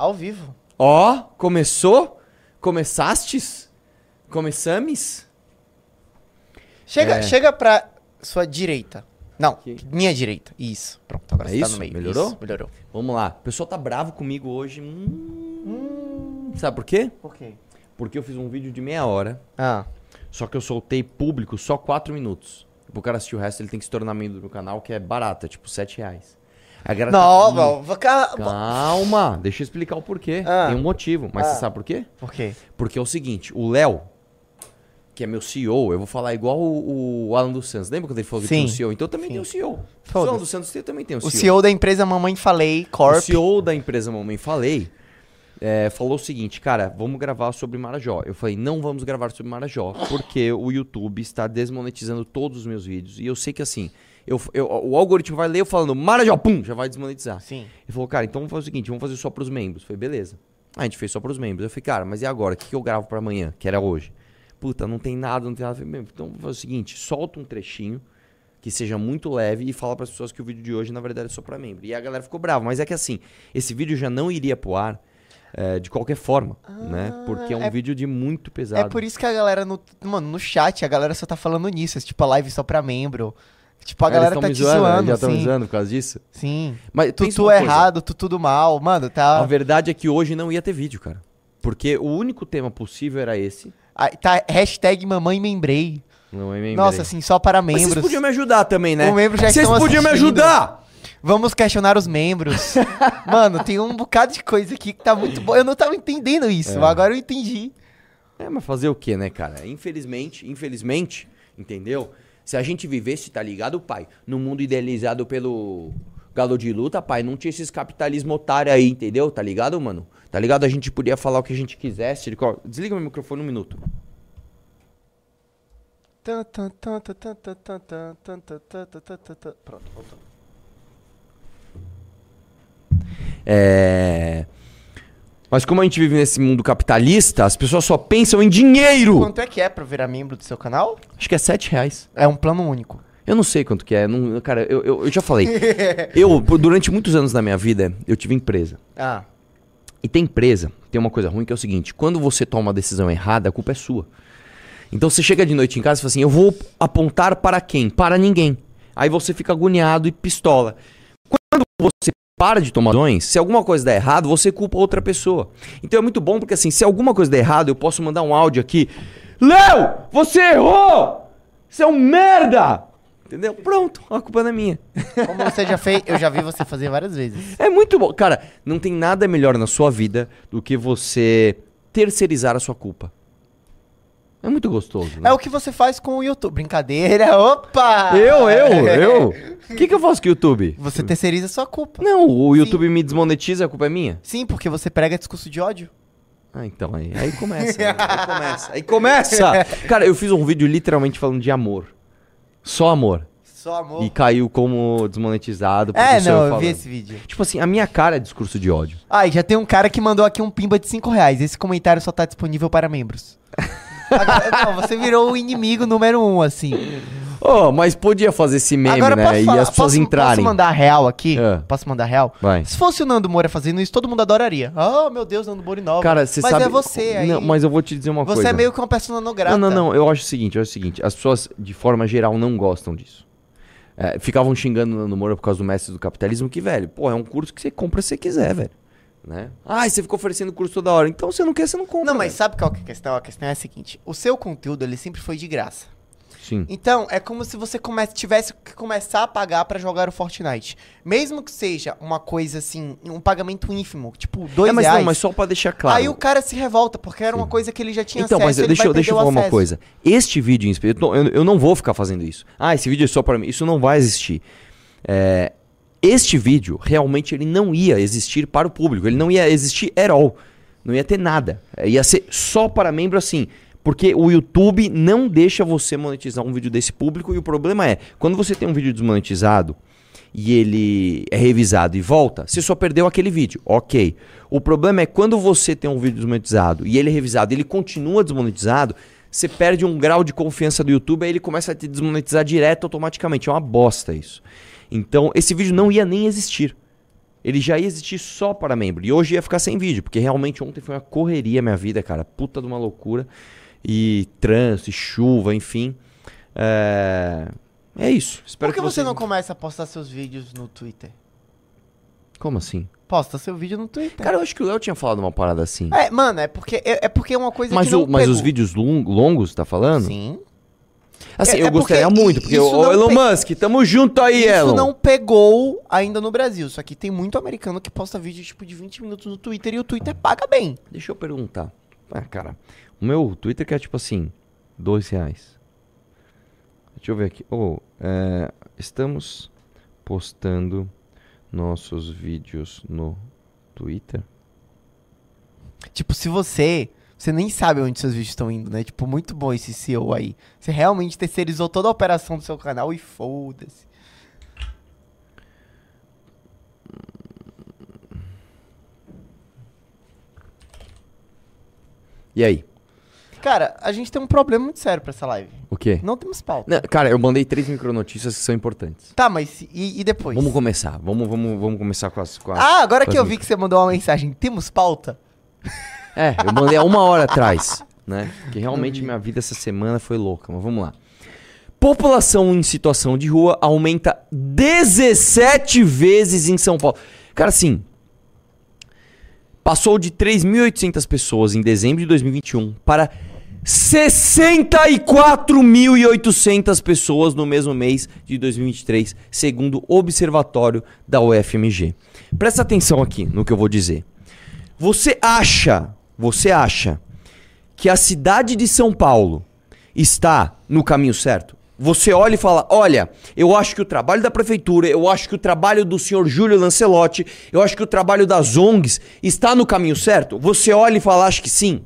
Ao vivo. Ó, começou? Começastes? Começames? Chega, É. chega pra sua direita. Não, Aqui. minha direita. Isso. Pronto, agora É você tá no meio. Melhorou? Isso, melhorou. Vamos lá. O pessoal tá bravo comigo hoje. Hum, Sabe por quê? Por quê? Porque eu fiz um vídeo de meia hora, Ah. só que eu soltei público só 4 minutos. Pro cara assistir o resto, ele tem que se tornar membro do canal, que é barato, é tipo 7 reais. Não, tá- não, vou cá- Calma, deixa eu explicar o porquê. Ah. Tem um motivo, mas Ah. você sabe por quê? Por quê? Porque é o seguinte, o Léo, que é meu CEO, eu vou falar igual o, o Alan dos Santos. Lembra quando ele falou que tinha um CEO? Então eu também Sim. tenho um CEO. O. Alan dos Santos tem- também tem um O CEO. CEO da empresa Mamãe Falei, Corp. O CEO da empresa Mamãe Falei é, falou o seguinte, cara, vamos gravar sobre Marajó. Eu falei, não vamos gravar sobre Marajó, porque o YouTube está desmonetizando todos os meus vídeos. E eu sei que assim, eu, eu- o algoritmo vai ler eu falando Marajó, pum, já vai desmonetizar. Sim. Ele falou, cara, então vamos fazer o seguinte, vamos fazer só pros membros. Falei, beleza. Aí a gente fez só pros membros. Eu falei, cara, mas e agora? O que, que eu gravo pra amanhã? Que era hoje. Puta, não tem nada, não tem nada. Eu falei, "Meu, então vamos fazer o seguinte, solta um trechinho que seja muito leve e fala pras pessoas que o vídeo de hoje, na verdade, é só pra membro. E a galera ficou brava. Mas é que assim, esse vídeo já não iria pro ar é, de qualquer forma, né? Porque é um é- vídeo de muito pesado. É por isso que a galera no. Mano, no chat, a galera só tá falando nisso. é Tipo, a live só pra membro. Tipo, a Ah, galera tá te me zoando, zoando. Já estão me zoando por causa disso. Sim. Mas Tu, tu coisa. errado, tu tudo mal. Mano, tá. A verdade é que hoje não ia ter vídeo, cara. Porque o único tema possível era esse. Ah, Tá, hashtag mamãe membrei. Não é Nossa, assim, só para Mas membros. vocês podiam me ajudar também, né? Os membros já Vocês podiam me assistindo. ajudar! Vamos questionar os membros. Mano, tem um bocado de coisa aqui que tá muito bom. Eu não tava entendendo isso. É. Agora eu entendi. É, mas fazer o quê, né, cara? Infelizmente, infelizmente, entendeu? Se a gente vivesse, tá ligado, pai? No mundo idealizado pelo galo de luta, pai, não tinha esses capitalismo otário aí, entendeu? Tá ligado, mano? Tá ligado? A gente podia falar o que a gente quisesse. Desliga meu microfone um minuto. Pronto, voltou. É. Mas como a gente vive nesse mundo capitalista, as pessoas só pensam em dinheiro. Quanto é que é pra virar membro do seu canal? Acho que é 7 reais. É um plano único. Eu não sei quanto que é. Não, cara, eu, eu, eu já falei. eu, durante muitos anos da minha vida, eu tive empresa. Ah, E tem empresa, tem uma coisa ruim que é o seguinte: quando você toma uma decisão errada, a culpa é sua. Então você chega de noite em casa e fala assim: eu vou apontar para quem? Para ninguém. Aí você fica agoniado e pistola. Para de tomar decisões, se alguma coisa der errado, você culpa outra pessoa. Então é muito bom porque assim, se alguma coisa der errado, eu posso mandar um áudio aqui: Léo, você errou! Você é um merda! Entendeu? Pronto, a culpa não é minha. como você já fez, eu já vi você fazer várias vezes. É muito bom. Cara, não tem nada melhor na sua vida do que você terceirizar a sua culpa. É muito gostoso, né? É o que você faz com o YouTube. Brincadeira, opa! Eu, eu, eu. O que, que eu faço com o YouTube? Você terceiriza a sua culpa. Não, o YouTube me desmonetiza, a culpa é minha. Sim, porque você prega discurso de ódio. Ah, então, aí, aí começa. né? Aí começa. Aí começa! Cara, eu fiz um vídeo literalmente falando de amor. Só amor. Só amor. E caiu como desmonetizado. É, não, eu falando. vi esse vídeo. Tipo assim, a minha cara é discurso de ódio. Ah, e já tem um cara que mandou aqui um pimba de 5 reais. Esse comentário só tá disponível para membros. Agora, não, você virou o inimigo número um, assim. Oh, mas podia fazer esse meme, Agora né? posso e as pessoas posso, entrarem. Posso mandar real aqui? É. Posso mandar real? Vai. Se fosse o Nando Moura fazendo isso, todo mundo adoraria. Oh, meu Deus, Nando Moura inova. Cara, você mas sabe. é você aí. Não, mas eu vou te dizer uma você coisa. é meio que uma persona não grata. Não, não, não. Eu acho o seguinte, eu acho o seguinte. As pessoas, de forma geral, não gostam disso. É, ficavam xingando no Moura por causa do mestre do capitalismo, que, velho, pô, é um curso que você compra se você quiser, velho. Né? Ah, você fica oferecendo curso toda hora. Então, você não quer, você não compra. Não, mas velho. sabe qual que é a questão? A questão é a seguinte: o seu conteúdo ele sempre foi de graça. Sim. Então, é como se você come tivesse que começar a pagar pra jogar o Fortnite. Mesmo que seja uma coisa assim, um pagamento ínfimo, tipo, dois É, mas reais. não, mas só pra deixar claro. Aí o cara se revolta, porque era uma coisa que ele já tinha Então, acesso. mas eu- ele deixa, eu- deixa eu falar uma coisa. Este vídeo em específico, eu, eu não vou ficar fazendo isso. Ah, esse vídeo é só pra mim. Isso não vai existir. É, este vídeo, realmente, ele não ia existir para o público. Ele não ia existir at all. Não ia ter nada. É, Ia ser só para membro assim. Porque o YouTube não deixa você monetizar um vídeo desse público. E o problema é, quando você tem um vídeo desmonetizado e ele é revisado e volta, você só perdeu aquele vídeo. Ok. O problema é quando você tem um vídeo desmonetizado e ele é revisado ele continua desmonetizado, você perde um grau de confiança do YouTube, aí ele começa a te desmonetizar direto automaticamente. É uma bosta isso. Então, esse vídeo não ia nem existir. ele já ia existir só para membro. E hoje ia ficar sem vídeo, porque realmente ontem foi uma correria minha vida, cara. Puta de uma loucura. E trânsito, e chuva, enfim. É, é isso. Espero Por que que você não começa a postar seus vídeos no Twitter? Como assim? Posta seu vídeo no Twitter. Cara, eu acho que o Léo tinha falado uma parada assim. É, mano, é porque é, é porque é uma coisa mas que o- mas pegou. os vídeos long- longos, tá falando? Sim. Assim, É- eu é gostaria porque muito, porque isso o Elon pe- Musk, tamo junto aí, Isso Elon. não pegou ainda no Brasil. Só que tem muito americano que posta vídeo tipo de 20 minutos no Twitter e o Twitter paga bem. Deixa eu perguntar. Ah, cara, o meu Twitter que é tipo assim, dois reais. Deixa eu ver aqui. Oh, é, estamos postando nossos vídeos no Twitter. Tipo, se você. Você nem sabe onde seus vídeos estão indo, né? Tipo, muito bom esse CEO aí. Você realmente terceirizou toda a operação do seu canal e foda-se. E aí? Cara, a gente tem um problema muito sério pra essa live. O quê? Não temos pauta. Não, cara, eu mandei três micronotícias que são importantes. Tá, mas e, e depois? Vamos começar. Vamos, vamos, vamos começar com as. Com as- Ah, agora que eu vi que você mandou uma mensagem, temos pauta? É, eu mandei há uma hora atrás, né? Que realmente minha vida essa semana foi louca, mas vamos lá. População em situação de rua aumenta 17 vezes em São Paulo. Cara, assim, passou de 3.800 pessoas em dezembro de 2021 para 64.800 pessoas no mesmo mês de 2023, segundo o observatório da UFMG. Presta atenção aqui no que eu vou dizer. Você acha, você acha que a cidade de São Paulo está no caminho certo? Você olha e fala: olha, eu acho que o trabalho da prefeitura, eu acho que o trabalho do senhor Júlio Lancelotti, eu acho que o trabalho das ONGs está no caminho certo? Você olha e fala: acho que sim.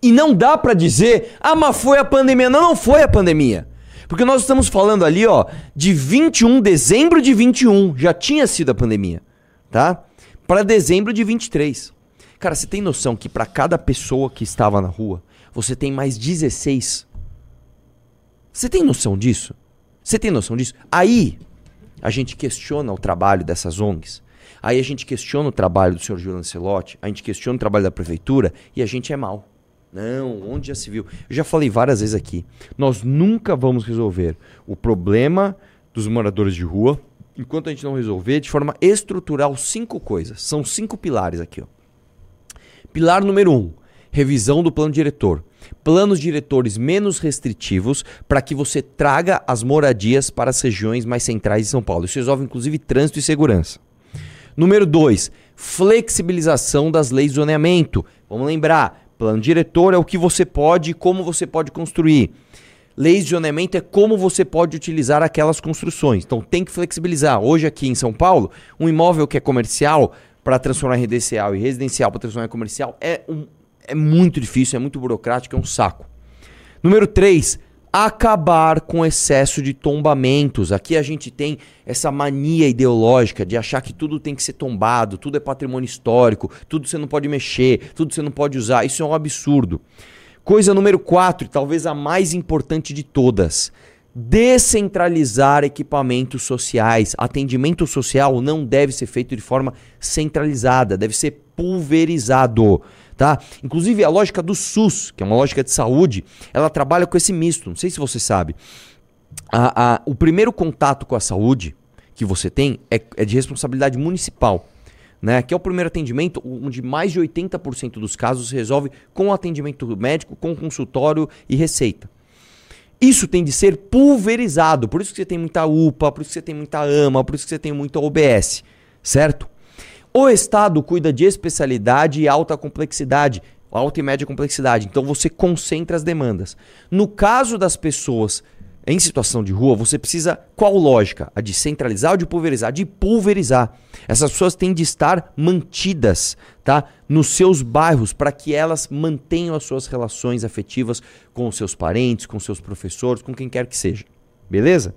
E não dá pra dizer, ah, mas foi a pandemia. Não, não foi a pandemia. Porque nós estamos falando ali, ó, de 21 de dezembro de 21, já tinha sido a pandemia, tá? Pra dezembro de 23. Cara, você tem noção que pra cada pessoa que estava na rua, você tem mais 16? Você tem noção disso? Você tem noção disso? Aí a gente questiona o trabalho dessas ONGs. Aí a gente questiona o trabalho do senhor Júlio Lancelotti, a gente questiona o trabalho da prefeitura e a gente é mal. Não, onde já se viu? Eu já falei várias vezes aqui. Nós nunca vamos resolver o problema dos moradores de rua enquanto a gente não resolver de forma estrutural cinco coisas. São cinco pilares aqui, ó. Pilar número um, revisão do plano diretor. Planos diretores menos restritivos para que você traga as moradias para as regiões mais centrais de São Paulo. Isso resolve inclusive trânsito e segurança. Número 2, flexibilização das leis de zoneamento. Vamos lembrar, plano diretor é o que você pode e como você pode construir. Leis de zoneamento é como você pode utilizar aquelas construções. Então tem que flexibilizar. Hoje aqui em São Paulo, um imóvel que é comercial para transformar em residencial e residencial para transformar em comercial é, um, é muito difícil, é muito burocrático, é um saco. Número 3, acabar com excesso de tombamentos. Aqui a gente tem essa mania ideológica de achar que tudo tem que ser tombado, tudo é patrimônio histórico, tudo você não pode mexer, tudo você não pode usar. Isso é um absurdo. Coisa número 4, e talvez a mais importante de todas. Descentralizar equipamentos sociais. Atendimento social não deve ser feito de forma centralizada, deve ser pulverizado tá? Inclusive a lógica do SUS, que é uma lógica de saúde, ela trabalha com esse misto. Não sei se você sabe. A, a, o primeiro contato com a saúde que você tem é, é de responsabilidade municipal. Né, que é o primeiro atendimento, onde mais de 80% dos casos se resolve com atendimento médico, com consultório e receita. Isso tem de ser pulverizado, por isso que você tem muita UPA, por isso que você tem muita AMA, por isso que você tem muita OBS, certo? O Estado cuida de especialidade e alta complexidade, alta e média complexidade. Então você concentra as demandas. No caso das pessoas em situação de rua, você precisa qual lógica? A de centralizar ou de pulverizar? De pulverizar. Essas pessoas têm de estar mantidas, tá? Nos seus bairros para que elas mantenham as suas relações afetivas com os seus parentes, com seus professores, com quem quer que seja. Beleza?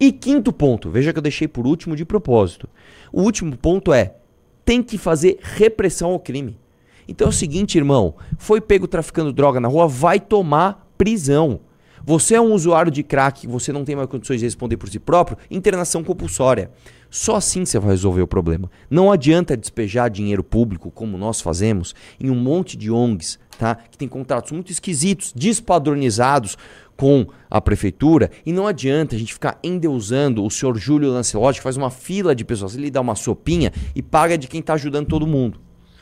E quinto ponto, veja que eu deixei por último de propósito. O último ponto é tem que fazer repressão ao crime. Então é o seguinte, irmão, foi pego traficando droga na rua, vai tomar prisão. Você é um usuário de crack, você não tem mais condições de responder por si próprio, internação compulsória. Só assim você vai resolver o problema. Não adianta despejar dinheiro público, como nós fazemos, em um monte de ONGs, tá? Que tem contratos muito esquisitos, despadronizados com a prefeitura. E não adianta a gente ficar endeusando o senhor Júlio Lancelotti, que faz uma fila de pessoas, ele dá uma sopinha e paga de quem está ajudando todo mundo.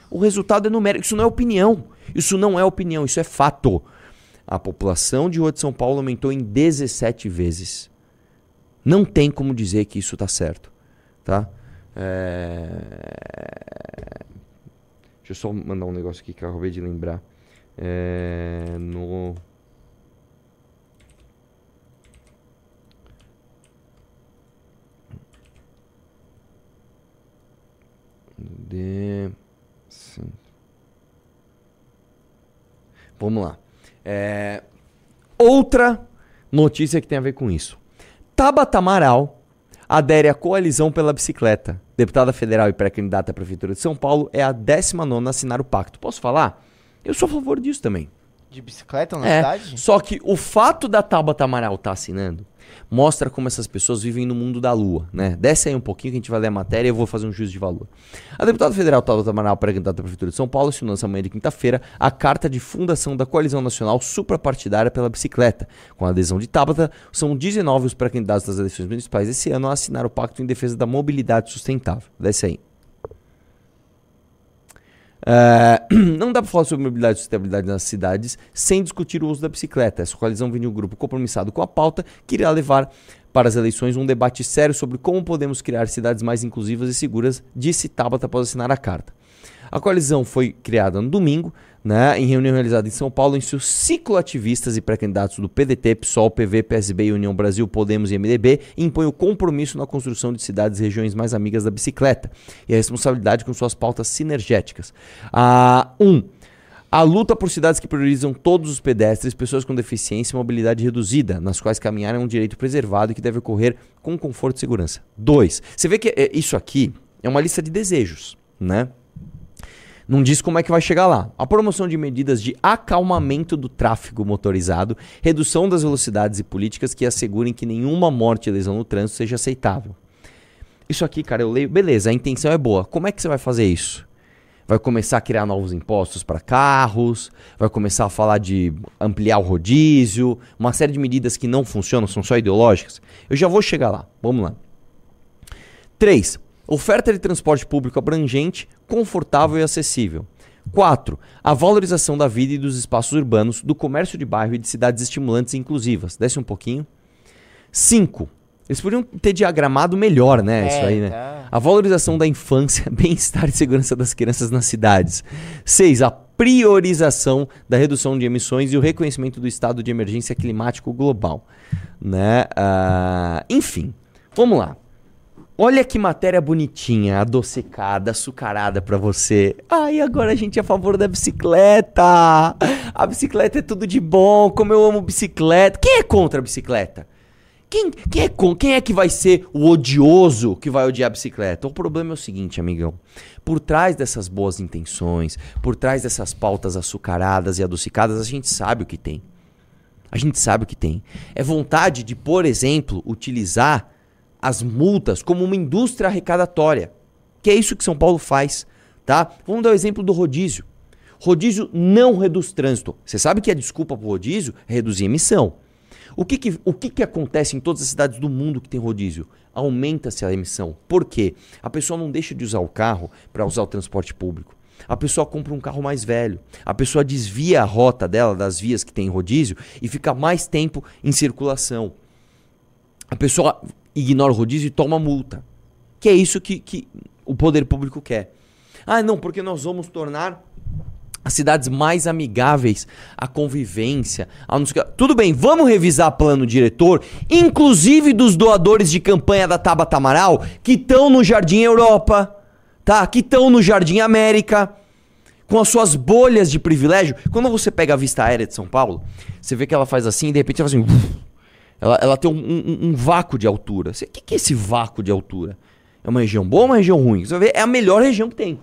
O resultado é numérico. Isso não é opinião. Isso não é opinião, isso é fato. A população de Rua de São Paulo aumentou em 17 vezes. Não tem como dizer que isso está certo. Tá? É... Deixa eu só mandar um negócio aqui que eu acabei de lembrar. É... No... De... Vamos lá. É... Outra notícia que tem a ver com isso. Tabata Amaral adere à coalizão pela bicicleta. Deputada federal e pré-candidata à Prefeitura de São Paulo é a 19 a assinar o pacto. Posso falar? Eu sou a favor disso também. De bicicleta na É, cidade? só que o fato da Tabata Amaral estar assinando mostra como essas pessoas vivem no mundo da lua, né? Desce aí um pouquinho que a gente vai ler a matéria e eu vou fazer um juízo de valor. A deputada federal Tabata Amaral, pré-candidata à Prefeitura de São Paulo, assinou nessa manhã de quinta-feira a carta de fundação da Coalizão Nacional Suprapartidária pela Bicicleta. Com a adesão de Tabata, são 19 os pré-candidatos das eleições municipais esse ano a assinar o Pacto em Defesa da Mobilidade Sustentável. Desce aí. É, não dá para falar sobre mobilidade e sustentabilidade nas cidades sem discutir o uso da bicicleta. Essa coalizão vem de um grupo compromissado com a pauta que irá levar para as eleições um debate sério sobre como podemos criar cidades mais inclusivas e seguras, disse Tabata após assinar a carta. A coalizão foi criada no domingo, né, em reunião realizada em São Paulo, em seus cicloativistas e pré-candidatos do PDT, PSOL, PV, PSB União Brasil, Podemos e MDB impõem o compromisso na construção de cidades e regiões mais amigas da bicicleta e a responsabilidade com suas pautas sinergéticas. A 1. Um, a luta por cidades que priorizam todos os pedestres, pessoas com deficiência e mobilidade reduzida, nas quais caminhar é um direito preservado e que deve ocorrer com conforto e segurança. 2. Você vê que é, isso aqui é uma lista de desejos, né? Não diz como é que vai chegar lá. A promoção de medidas de acalmamento do tráfego motorizado, redução das velocidades e políticas que assegurem que nenhuma morte e lesão no trânsito seja aceitável. Isso aqui, cara, eu leio. Beleza, a intenção é boa. Como é que você vai fazer isso? Vai começar a criar novos impostos para carros, vai começar a falar de ampliar o rodízio, uma série de medidas que não funcionam, são só ideológicas. Eu já vou chegar lá. Vamos lá. 3. Oferta de transporte público abrangente, confortável e acessível. 4. A valorização da vida e dos espaços urbanos, do comércio de bairro e de cidades estimulantes e inclusivas. Desce um pouquinho. 5. Eles poderiam ter diagramado melhor, né? isso aí, né? tá. A valorização da infância, bem-estar e segurança das crianças nas cidades. 6. A priorização da redução de emissões e o reconhecimento do estado de emergência climático global. Né? Ah, enfim, vamos lá. Olha que matéria bonitinha, adocicada, açucarada pra você. Ai, agora a gente é a favor da bicicleta. A bicicleta é tudo de bom, como eu amo bicicleta. Quem é contra a bicicleta? Quem, quem, é, quem é que vai ser o odioso que vai odiar a bicicleta? O problema é o seguinte, amigão. Por trás dessas boas intenções, por trás dessas pautas açucaradas e adocicadas, a gente sabe o que tem. A gente sabe o que tem. É vontade de, por exemplo, utilizar as multas como uma indústria arrecadatória. Que é isso que São Paulo faz, tá? Vamos dar o exemplo do rodízio. Rodízio não reduz trânsito. Você sabe que a desculpa para o rodízio é reduzir emissão. O que que, o que que acontece em todas as cidades do mundo que tem rodízio? Aumenta-se a emissão. Por quê? A pessoa não deixa de usar o carro para usar o transporte público. A pessoa compra um carro mais velho. A pessoa desvia a rota dela das vias que tem rodízio e fica mais tempo em circulação. A pessoa ignora o rodízio e toma multa. Que é isso que, que o poder público quer. Ah, não, porque nós vamos tornar as cidades mais amigáveis à convivência. Tudo bem, vamos revisar plano diretor, inclusive dos doadores de campanha da Tabata Amaral, que estão no Jardim Europa, tá? Que estão no Jardim América, com as suas bolhas de privilégio. Quando você pega a vista aérea de São Paulo, você vê que ela faz assim e de repente ela faz assim. Ela, ela tem um, um- um vácuo de altura. O que, que é esse vácuo de altura? É uma região boa ou uma região ruim? Você vai ver, é a melhor região que tem.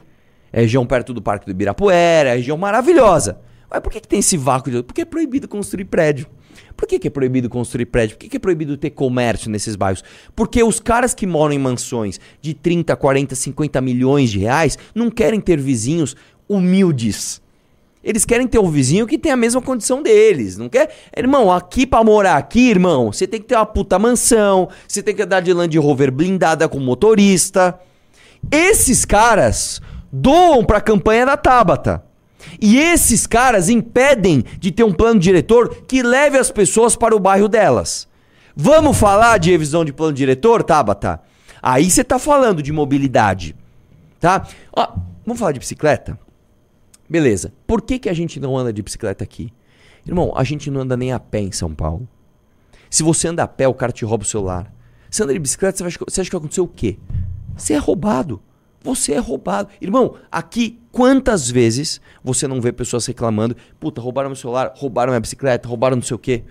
É a região perto do Parque do Ibirapuera, é a região maravilhosa. Mas por que, que tem esse vácuo de altura? Porque é proibido construir prédio. Por que, que é proibido construir prédio? Por que, que é proibido ter comércio nesses bairros? Porque os caras que moram em mansões de 30, 40, 50 milhões de reais não querem ter vizinhos humildes. Eles querem ter um vizinho que tem a mesma condição deles. Não quer? Irmão, aqui pra morar aqui, irmão, você tem que ter uma puta mansão, você tem que andar de Land Rover blindada com motorista. Esses caras doam pra campanha da Tabata. E esses caras impedem de ter um plano diretor que leve as pessoas para o bairro delas. Vamos falar de revisão de plano diretor, Tabata? Aí você tá falando de mobilidade, tá? Ó, vamos falar de bicicleta? Beleza. Por que, que a gente não anda de bicicleta aqui? Irmão, a gente não anda nem a pé em São Paulo. Se você anda a pé, o cara te rouba o celular. Se anda de bicicleta, você, vai, você acha que vai acontecer o quê? Você é roubado. Você é roubado. Irmão, aqui, quantas vezes você não vê pessoas reclamando: puta, roubaram meu celular, roubaram minha bicicleta, roubaram não sei o quê?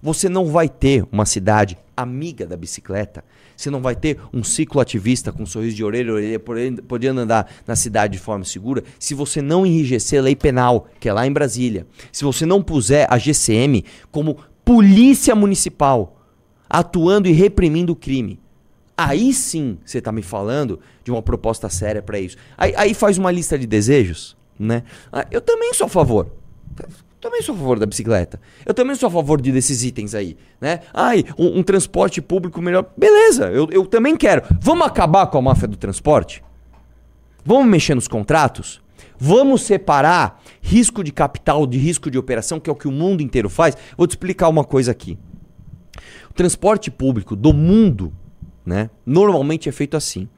Você não vai ter uma cidade amiga da bicicleta. Você não vai ter um ciclo ativista com um sorriso de orelha orelha, podendo andar na cidade de forma segura, se você não enrijecer a lei penal, que é lá em Brasília. Se você não puser a GCM como polícia municipal, atuando e reprimindo o crime. Aí sim você está me falando de uma proposta séria para isso. Aí, aí, faz uma lista de desejos, né? Ah, eu também sou a favor também sou a favor da bicicleta. Eu também sou a favor de, desses itens aí, né? Ai, um, um transporte público melhor. Beleza, eu, eu também quero. Vamos acabar com a máfia do transporte? Vamos mexer nos contratos? Vamos separar risco de capital de risco de operação, que é o que o mundo inteiro faz? Vou te explicar uma coisa aqui. O transporte público do mundo, né, normalmente é feito assim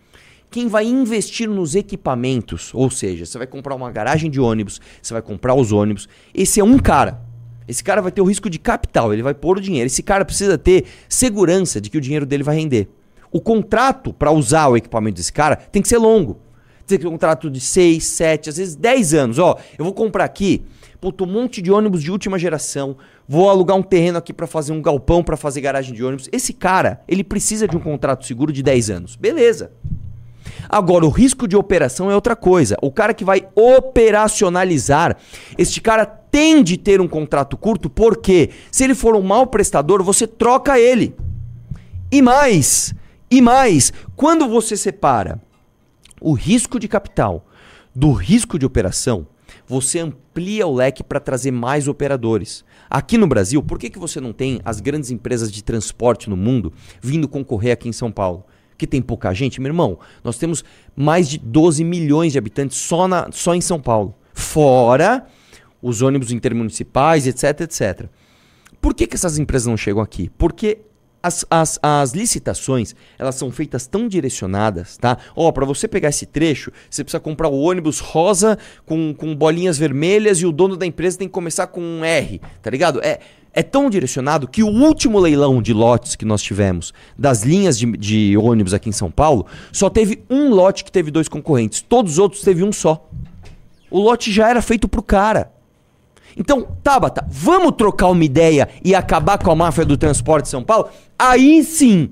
quem vai investir nos equipamentos, ou seja, você vai comprar uma garagem de ônibus, você vai comprar os ônibus, esse é um cara. Esse cara vai ter o risco de capital, ele vai pôr o dinheiro. Esse cara precisa ter segurança de que o dinheiro dele vai render. O contrato para usar o equipamento desse cara tem que ser longo. Tem que ser um contrato de 6, 7, às vezes 10 anos. Ó, eu vou comprar aqui puto, um monte de ônibus de última geração, vou alugar um terreno aqui para fazer um galpão para fazer garagem de ônibus. Esse cara, ele precisa de um contrato seguro de 10 anos. Beleza. Agora, o risco de operação é outra coisa. O cara que vai operacionalizar, este cara tem de ter um contrato curto, porque se ele for um mau prestador, você troca ele. E mais, e mais, quando você separa o risco de capital do risco de operação, você amplia o leque para trazer mais operadores. Aqui no Brasil, por que, que você não tem as grandes empresas de transporte no mundo vindo concorrer aqui em São Paulo? Que tem pouca gente, meu irmão, nós temos mais de 12 milhões de habitantes só, na, só em São Paulo. Fora os ônibus intermunicipais, etc, etc. Por que, que essas empresas não chegam aqui? Porque as, as, as licitações, elas são feitas tão direcionadas, tá? Ó, para você pegar esse trecho, você precisa comprar o ônibus rosa com, com bolinhas vermelhas e o dono da empresa tem que começar com um R, tá ligado? É, é tão direcionado que o último leilão de lotes que nós tivemos das linhas de, de, ônibus aqui em São Paulo, só teve um lote que teve dois concorrentes. Todos os outros teve um só. O lote já era feito pro cara. Então, Tabata, vamos trocar uma ideia e acabar com a máfia do transporte de São Paulo? Aí sim,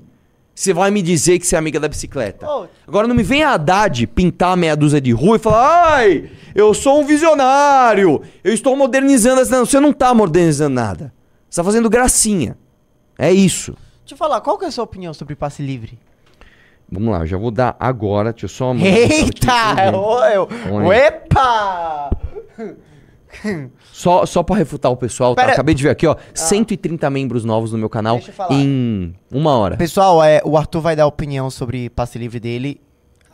você vai me dizer que você é amiga da bicicleta. Oh. Agora não me vem a Haddad pintar a meia dúzia de rua e falar: ai, eu sou um visionário, eu estou modernizando essa. Não, você não está modernizando nada. Você tá fazendo gracinha. É isso. Deixa eu falar, qual que é a sua opinião sobre passe livre? Vamos lá, eu já vou dar agora. Deixa eu só. Eita! Eu, epa! Só, só pra refutar o pessoal, tá? Acabei de ver aqui, ó. Ah. 130 membros novos no meu canal em uma hora. Pessoal, é, o Arthur vai dar opinião sobre passe livre dele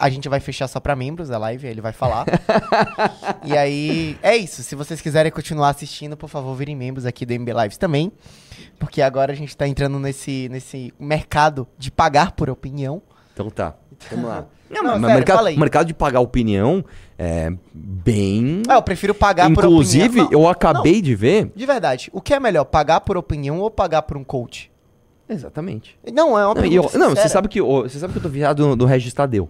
a gente vai fechar só pra membros da live, ele vai falar. e aí, é isso. Se vocês quiserem continuar assistindo, por favor, virem membros aqui do MB Lives também. Porque agora a gente tá entrando nesse, nesse mercado de pagar por opinião. Então tá. Vamos lá. Não, Não, mas sério, mercado, mercado de pagar opinião é bem. É, eu prefiro pagar Inclusive, por opinião. Inclusive, eu acabei Não, de ver. De verdade, o que é melhor, pagar por opinião ou pagar por um coach? Exatamente. Não, é uma não, eu, não, você sabe que você sabe que eu tô virado do, do Regis Tadeu.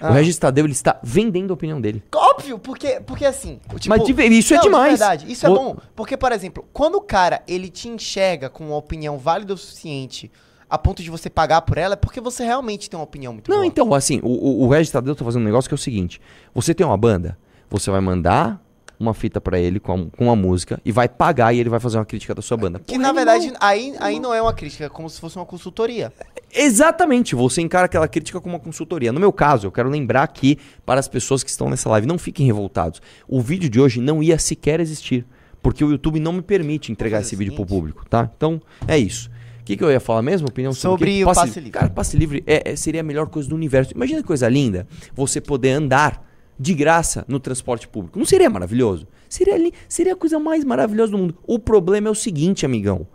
Ah. O Regis Tadeu, ele está vendendo a opinião dele. Óbvio, porque, porque assim... Tipo, Mas de, isso é não, é demais. De verdade, isso é o... bom. Porque, por exemplo, quando o cara, ele te enxerga com uma opinião válida o suficiente a ponto de você pagar por ela, é porque você realmente tem uma opinião muito Não, boa. então, assim, o, o, o Regis Tadeu tá fazendo um negócio que é o seguinte. Você tem uma banda, você vai mandar uma fita pra ele com, a- com uma música e vai pagar e ele vai fazer uma crítica da sua banda. Que Porra, na verdade, aí, aí não é uma crítica, é como se fosse uma consultoria. Exatamente, você encara aquela crítica como uma consultoria. No meu caso, eu quero lembrar aqui para as pessoas que estão nessa live, não fiquem revoltados. O vídeo de hoje não ia sequer existir, porque o YouTube não me permite entregar esse o vídeo pro seguinte. público, tá? Então, é isso. O que, que eu ia falar mesmo? Opinião sobre, Sobre o passe livre. Cara, passe livre é- é- seria a melhor coisa do universo. Imagina que coisa linda você poder andar de graça no transporte público. Não seria maravilhoso? Seria, seria a coisa mais maravilhosa do mundo. O problema é o seguinte, amigão.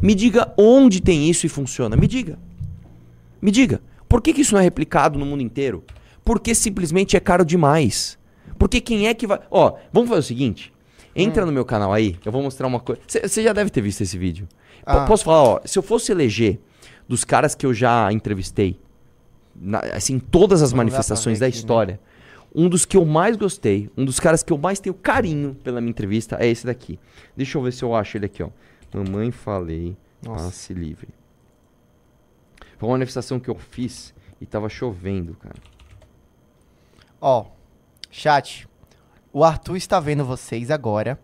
Me diga onde tem isso e funciona. Me diga. Me diga, por que, que isso não é replicado no mundo inteiro? Porque simplesmente é caro demais. Porque quem é que vai. Ó, vamos fazer o seguinte. Entra Hum. no meu canal aí, eu vou mostrar uma coisa. Você já deve ter visto esse vídeo. Ah. Posso falar, ó, se eu fosse eleger dos caras que eu já entrevistei, na- assim, todas as Vamos manifestações da aqui, né? história, um dos que eu mais gostei, um dos caras que eu mais tenho carinho pela minha entrevista é esse daqui. Deixa eu ver se eu acho ele aqui, ó. Mamãe falei, Nossa. passe livre. Foi uma manifestação que eu fiz e tava chovendo, cara. Ó, chat, o Arthur está vendo vocês agora.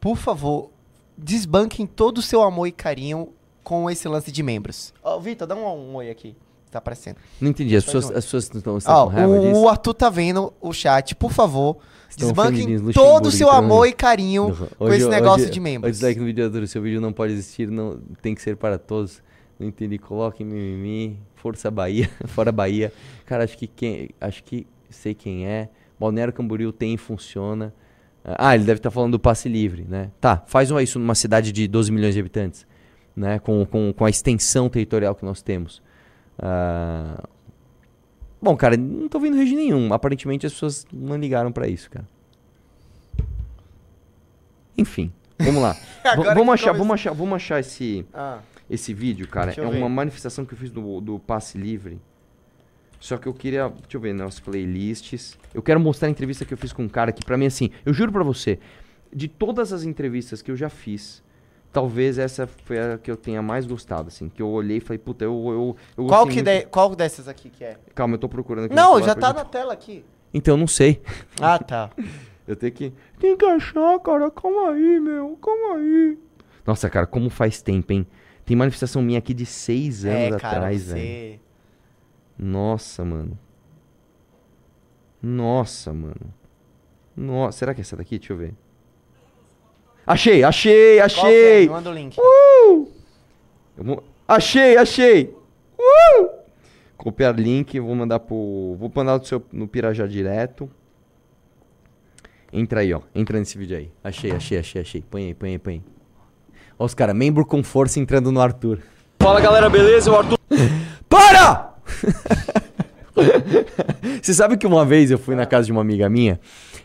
Por favor, desbanquem todo o seu amor e carinho com esse lance de membros. Ó, Vitor, dá um, um oi aqui. Tá aparecendo. Não entendi, as pessoas, as pessoas estão, Ó, com raiva o, disso? o Arthur tá vendo o chat. Por favor, desbanquem todo o seu então, amor e carinho Hoje- com esse negócio hoje- de O membros. dislike no vídeo Arthur, seu vídeo não pode existir, não tem que ser para todos. Não entendi, coloque mimimi, Força Bahia, fora Bahia. Cara, acho que quem, acho que sei quem é. Balneário Camboriú tem e funciona. Ah, ele deve estar falando do passe livre, né? Tá, faz um- isso numa cidade de 12 milhões de habitantes, né? Com, com, com a extensão territorial que nós temos. Ah, Bom, cara, não tô vendo rede nenhum. Aparentemente as pessoas não ligaram pra isso, cara. Enfim, vamos lá. Vamos, achar, vamos achar, vamos achar esse, Ah, esse vídeo, cara. É uma manifestação que eu fiz do, do passe livre. Só que eu queria, deixa eu ver, nas playlists. Eu quero mostrar a entrevista que eu fiz com um cara que pra mim assim, eu juro pra você, de todas as entrevistas que eu já fiz, talvez essa foi a que eu tenha mais gostado, assim, que eu olhei e falei, puta, eu eu, eu qual, gostei que de- qual dessas aqui que é? Calma, eu tô procurando aqui. Não, já tá gente- na tela aqui. Então, eu não sei. Ah, tá. Eu tenho que. Tem que achar, cara. Calma aí, meu. Calma aí. Nossa, cara, como faz tempo, hein? Tem manifestação minha aqui de seis anos é, cara, atrás, você... velho. Nossa, mano. Nossa, mano. Nossa, será que é essa daqui? Deixa eu ver. Achei, achei, é? achei. Manda o link. Uh! Eu vou- Achei, achei. Uh! Copiar link, vou mandar pro. Vou mandar no, seu, no Pirajá direto. Entra aí, ó. Entra nesse vídeo aí. Achei, achei, achei, achei. Põe aí, põe aí, põe aí. Ó, os caras, membro com força entrando no Arthur. Fala galera, beleza? O Arthur. Para! Você sabe que uma vez eu fui na casa de uma amiga minha,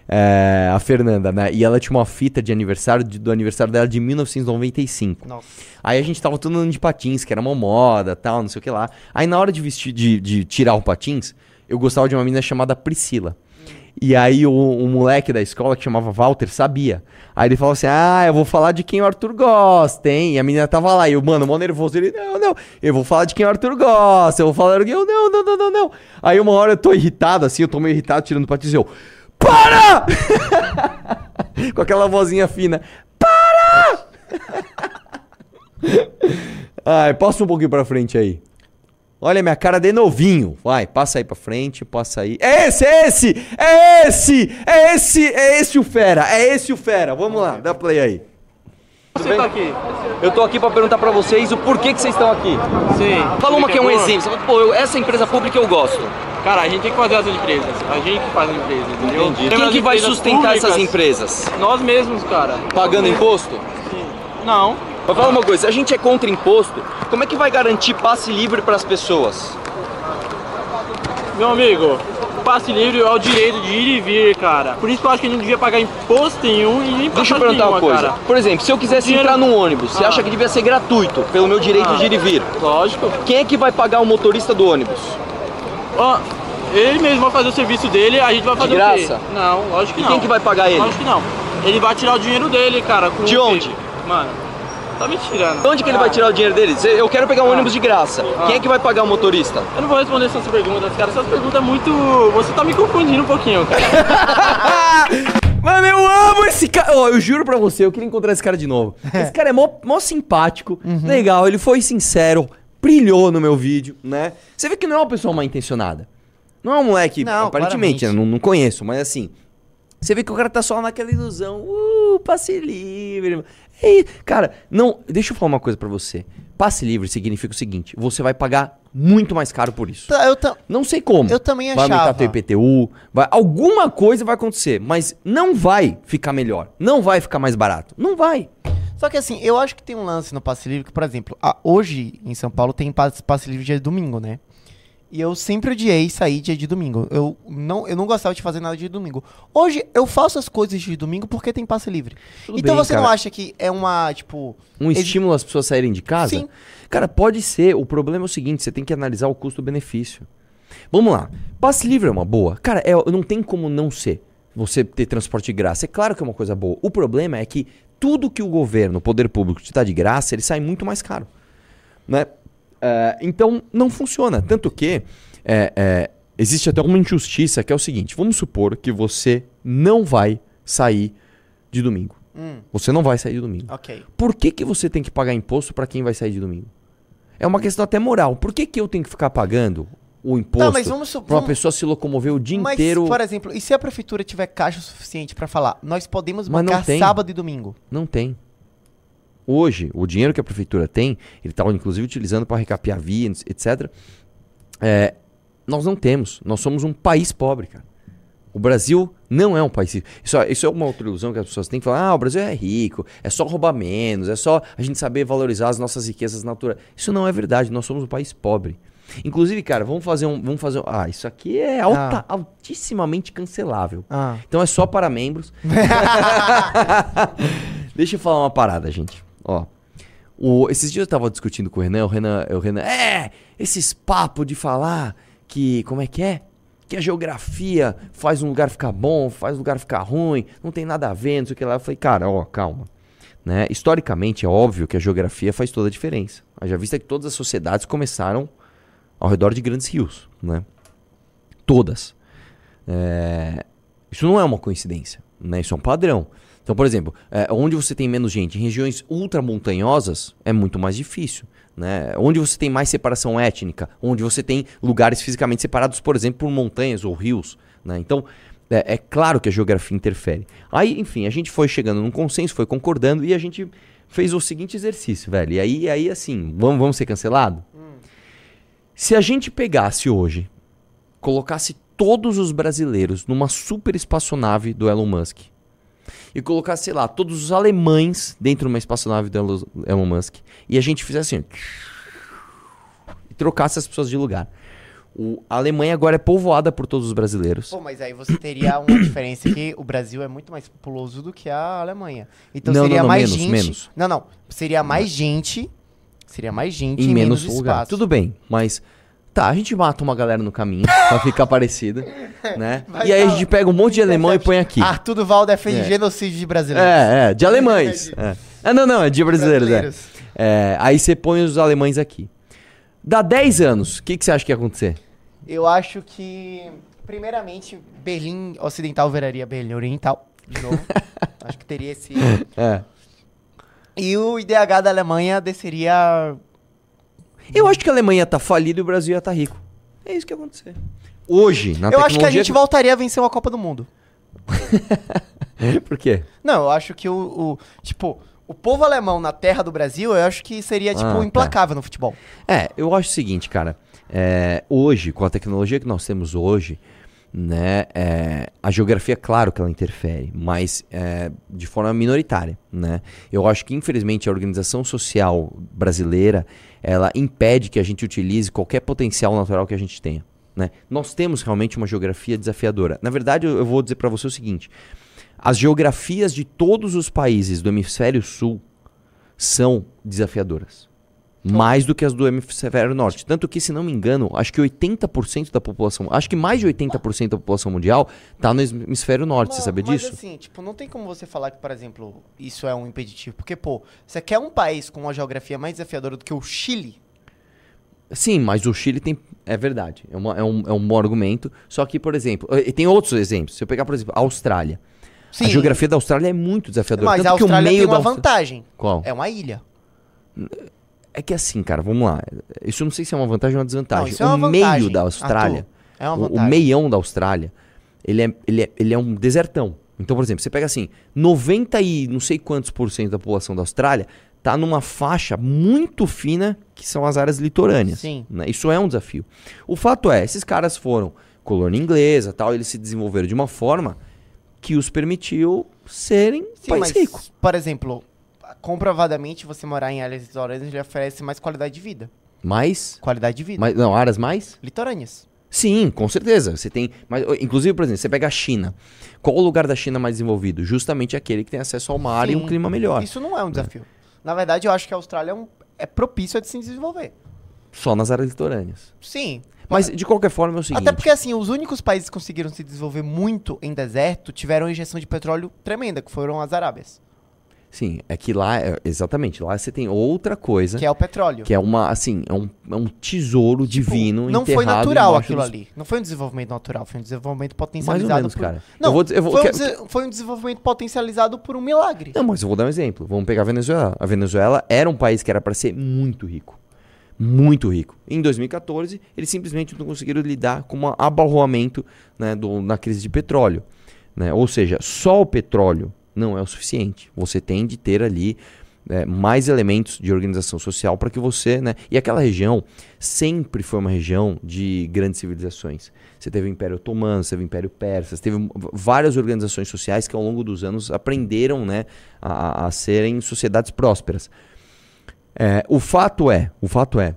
é, a Fernanda, né? E ela tinha uma fita de aniversário, de- do aniversário dela de 1995. Nossa. Aí a gente tava todo andando de patins, que era uma moda, tal, não sei o que lá. Aí na hora de vestir, de, de tirar o patins, eu gostava de uma menina chamada Priscila. E aí o, o moleque da escola, que chamava Walter, sabia. Aí ele falou assim, ah, eu vou falar de quem o Arthur gosta, hein? E a menina tava lá, e eu, mano, mó nervoso. Ele, não, não, eu vou falar de quem o Arthur gosta, eu vou falar de. Eu, não, não, não, não, não. Aí uma hora eu tô irritado, assim, eu tô meio irritado, tirando o patins, e eu, para! Com aquela vozinha fina, para! Ai, passa um pouquinho pra frente aí. Olha a minha cara de novinho. Vai, passa aí pra frente, passa aí. É esse, é esse! É esse! É esse! É esse o fera! É esse o fera! Vamos lá, dá play aí. Você tá aqui? Eu tô aqui pra perguntar pra vocês o porquê que vocês estão aqui. Sim. Fala uma que é um exemplo. Você fala, pô, eu- essa empresa pública eu gosto. Cara, a gente tem que fazer as empresas. A gente que faz as empresas, entendeu? Temos Quem que vai sustentar essas públicas, empresas? Nós mesmos, cara. Pagando imposto? Não. Mas fala uma coisa, se a gente é contra imposto, como é que vai garantir passe livre pras pessoas? Meu amigo, passe livre é o direito de ir e vir, cara. Por isso que eu acho que não devia pagar imposto nenhum e nem Deixa eu perguntar uma nenhuma, coisa. cara. Por exemplo, se eu quisesse Dinheiro- entrar num ônibus, você Ah. acha que devia ser gratuito, pelo meu direito Ah. de ir e vir? Lógico. Quem é que vai pagar o motorista do ônibus? Ó, ele mesmo vai fazer o serviço dele, a gente vai fazer o graça? quê? Não, lógico que E não. quem que vai pagar ele? Lógico que não. Ele vai tirar o dinheiro dele, cara. De o onde? Mano, tá me tirando. De onde que ele vai tirar o dinheiro dele? Eu quero pegar um Ah. ônibus de graça. Quem é que vai pagar o motorista? Eu não vou responder essas perguntas, cara. Essas perguntas é muito. Você tá me confundindo um pouquinho, cara. Mano, eu amo esse cara. ó, eu juro pra você, eu queria encontrar esse cara de novo. Esse cara é mó, mó simpático, Uhum. legal, ele foi sincero, brilhou no meu vídeo, né? Você vê que não é uma pessoa mal intencionada. Não é um moleque, Não, aparentemente, eu não, não conheço, mas assim. Você vê que o cara tá só naquela ilusão. Uh, passe livre. Ei, cara, não. Deixa eu falar uma coisa pra você. Passe livre significa o seguinte: você vai pagar muito mais caro por isso. Tá, Eu ta- Não sei como. Eu também Vai aumentar achava. teu IPTU, vai, alguma coisa vai acontecer, mas não vai ficar melhor. Não vai ficar mais barato. Não vai. Só que assim, eu acho que tem um lance no passe livre que, por exemplo, a- hoje em São Paulo tem passe, passe livre dia de domingo, né? E eu sempre odiei sair dia de domingo. Eu não, eu não gostava de fazer nada dia de domingo. Hoje eu faço as coisas de domingo porque tem passe livre. Tudo então bem, você não cara. acha que é uma, tipo. Um ex- estímulo às pessoas saírem de casa? Sim. Cara, pode ser. O problema é o seguinte: você tem que analisar o custo-benefício. Vamos lá. Passe livre é uma boa. Cara, é, não tem como não ser. Você ter transporte de graça. É claro que é uma coisa boa. O problema é que tudo que o governo, o poder público te dá de graça, ele sai muito mais caro. Né? É, então, não funciona. Tanto que é, é, existe até uma injustiça que é o seguinte: vamos supor que você não vai sair de domingo. Hum, Você não vai sair de domingo. ok. Por que, que você tem que pagar imposto para quem vai sair de domingo? É uma questão até moral. Por que, que eu tenho que ficar pagando o imposto pra uma pessoa se locomover o dia Mas, inteiro? por exemplo, e se a prefeitura tiver caixa suficiente pra falar, nós podemos não bancar sábado e domingo? Não tem. Hoje, o dinheiro que a prefeitura tem, ele está inclusive utilizando para recapear vias, etc. É, nós não temos. Nós somos um país pobre, cara. O Brasil não é um país. Isso, é- isso é uma outra ilusão que as pessoas têm que falar: ah, o Brasil é rico, é só roubar menos, é só a gente saber valorizar as nossas riquezas naturais. Isso não é verdade. Nós somos um país pobre. Inclusive, cara, vamos fazer um. Vamos fazer um- ah, isso aqui é alta, altissimamente cancelável. Ah. Então é só para membros. Deixa eu falar uma parada, gente. Ó. O, esses dias eu tava discutindo com o Renan, o Renan, o Renan, é, esses papos de falar que, como é que é? Que a geografia faz um lugar ficar bom, faz um lugar ficar ruim, não tem nada a ver, não sei o que lá. Eu falei, cara, ó, calma. Né? Historicamente é óbvio que a geografia faz toda a diferença. Haja vista que todas as sociedades começaram ao redor de grandes rios, né? Todas. É, Isso não é uma coincidência, né? Isso é um padrão. Então, por exemplo, é, onde você tem menos gente, em regiões ultramontanhosas, é muito mais difícil. Né? Onde você tem mais separação étnica, onde você tem lugares fisicamente separados, por exemplo, por montanhas ou rios. Né? Então, é, é claro que a geografia interfere. Aí, enfim, a gente foi chegando num consenso, foi concordando e a gente fez o seguinte exercício, velho. E aí, aí assim, vamos, vamos ser cancelado? Se a gente pegasse hoje, colocasse todos os brasileiros numa super espaçonave do Elon Musk e colocasse, sei lá, todos os alemães dentro de uma espaçonave do Elon- Musk e a gente fizesse assim e trocasse as pessoas de lugar. O, a Alemanha agora é povoada por todos os brasileiros. Pô, mas aí você teria uma diferença que o Brasil é muito mais populoso do que a Alemanha. Então Não, seria não, não, mais menos, gente. menos. Não, não. Seria mais gente. Seria mais gente em menos, lugar. espaço. Tudo bem, mas tá, a gente mata uma galera no caminho pra ficar parecida, né? Vai e aí a dar- gente pega um monte de alemão e põe aqui. Arthur Duval defende É. genocídio de brasileiros. É, é, de alemães. É. Ah, não, não, é de brasileiros, é. É, aí você põe os alemães aqui. Dá 10 anos, o que, que você acha que ia acontecer? Eu acho que, primeiramente, Berlim Ocidental viraria Berlim Oriental, de novo. acho que teria esse. É. E o IDH da Alemanha desceria. Eu acho que a Alemanha tá falida e o Brasil ia estar rico. É isso que ia acontecer. Hoje, na eu acho que a tecnologia gente voltaria a vencer uma Copa do Mundo. Por quê? Não, eu acho que o, o- Tipo, o povo alemão na terra do Brasil, eu acho que seria, tipo, Ah, tá. implacável no futebol. É, eu acho o seguinte, cara. é, hoje, com a tecnologia que nós temos hoje, né, é, a geografia, claro que ela interfere, mas é, de forma minoritária, né? Eu acho que, infelizmente, a organização social brasileira, ela impede que a gente utilize qualquer potencial natural que a gente tenha, né? Nós temos realmente uma geografia desafiadora. Na verdade, eu, eu vou dizer para você o seguinte. As geografias de todos os países do hemisfério sul são desafiadoras. Mais do que as do hemisfério norte. Tanto que, se não me engano, acho que 80% da população, acho que mais de 80% da população mundial tá no hemisfério norte, você Não, sabia mas disso? assim, tipo, não tem como você falar que, por exemplo, isso é um impeditivo. Porque, pô, você quer um país com uma geografia mais desafiadora do que o Chile? Sim, mas o Chile tem. É verdade. É, uma- é um, é um bom argumento. Só que, por exemplo, e tem outros exemplos. Se eu pegar, por exemplo, a Austrália. Sim. A geografia da Austrália é muito desafiadora. Mas a Austrália tem uma vantagem. Qual? É uma ilha. É que assim, cara, vamos lá. Isso eu não sei se é uma vantagem ou uma desvantagem. Não, é uma o vantagem, meio da Austrália. É o, o meião da Austrália, ele é, ele, é, ele é um desertão. Então, por exemplo, você pega assim, 90 e não sei quantos por cento da população da Austrália tá numa faixa muito fina que são as áreas litorâneas. Sim. né? Isso é um desafio. O fato é, esses caras foram colônia inglesa, tal, eles se desenvolveram de uma forma que os permitiu serem Sim, país mas, rico. por exemplo, comprovadamente você morar em áreas litorâneas lhe oferece mais qualidade de vida. Mais, Qualidade de vida. mais, não, áreas mais Litorâneas. Sim, com certeza. Você tem. Mas, inclusive, por exemplo, você pega a China. Qual o lugar da China mais desenvolvido? Justamente aquele que tem acesso ao mar e Sim. um clima melhor. Isso não é um desafio. Na verdade, eu acho que a Austrália é, um- é propício a de se desenvolver. Só nas áreas litorâneas. Sim. Mas, de qualquer forma, é o seguinte. Até porque, assim, os únicos países que conseguiram se desenvolver muito em deserto tiveram injeção de petróleo tremenda, que foram as Arábias. Sim, é que lá. é- exatamente, lá você tem outra coisa. Que é o petróleo. Que é uma, assim, é um, é um tesouro Tipo, divino Não foi natural aquilo dos- ali. Não foi um desenvolvimento natural, foi um desenvolvimento Mais ou potencializado menos, por... cara. Não, eu vou, eu vou, foi, um foi um desenvolvimento potencializado por um milagre. Não, mas eu vou dar um exemplo. Vamos pegar a Venezuela. A Venezuela era um país que era para ser muito rico. Muito rico. Em 2014, eles simplesmente não conseguiram lidar com um abarroamento né, do- na crise de petróleo. né? Ou seja, só o petróleo não é o suficiente. Você tem de ter ali né, mais elementos de organização social para que você. Né, e aquela região sempre foi uma região de grandes civilizações. Você teve o Império Otomano, você teve o Império Persa, você teve várias organizações sociais que ao longo dos anos aprenderam né, a, a- a serem sociedades prósperas. É, o fato é, o fato é,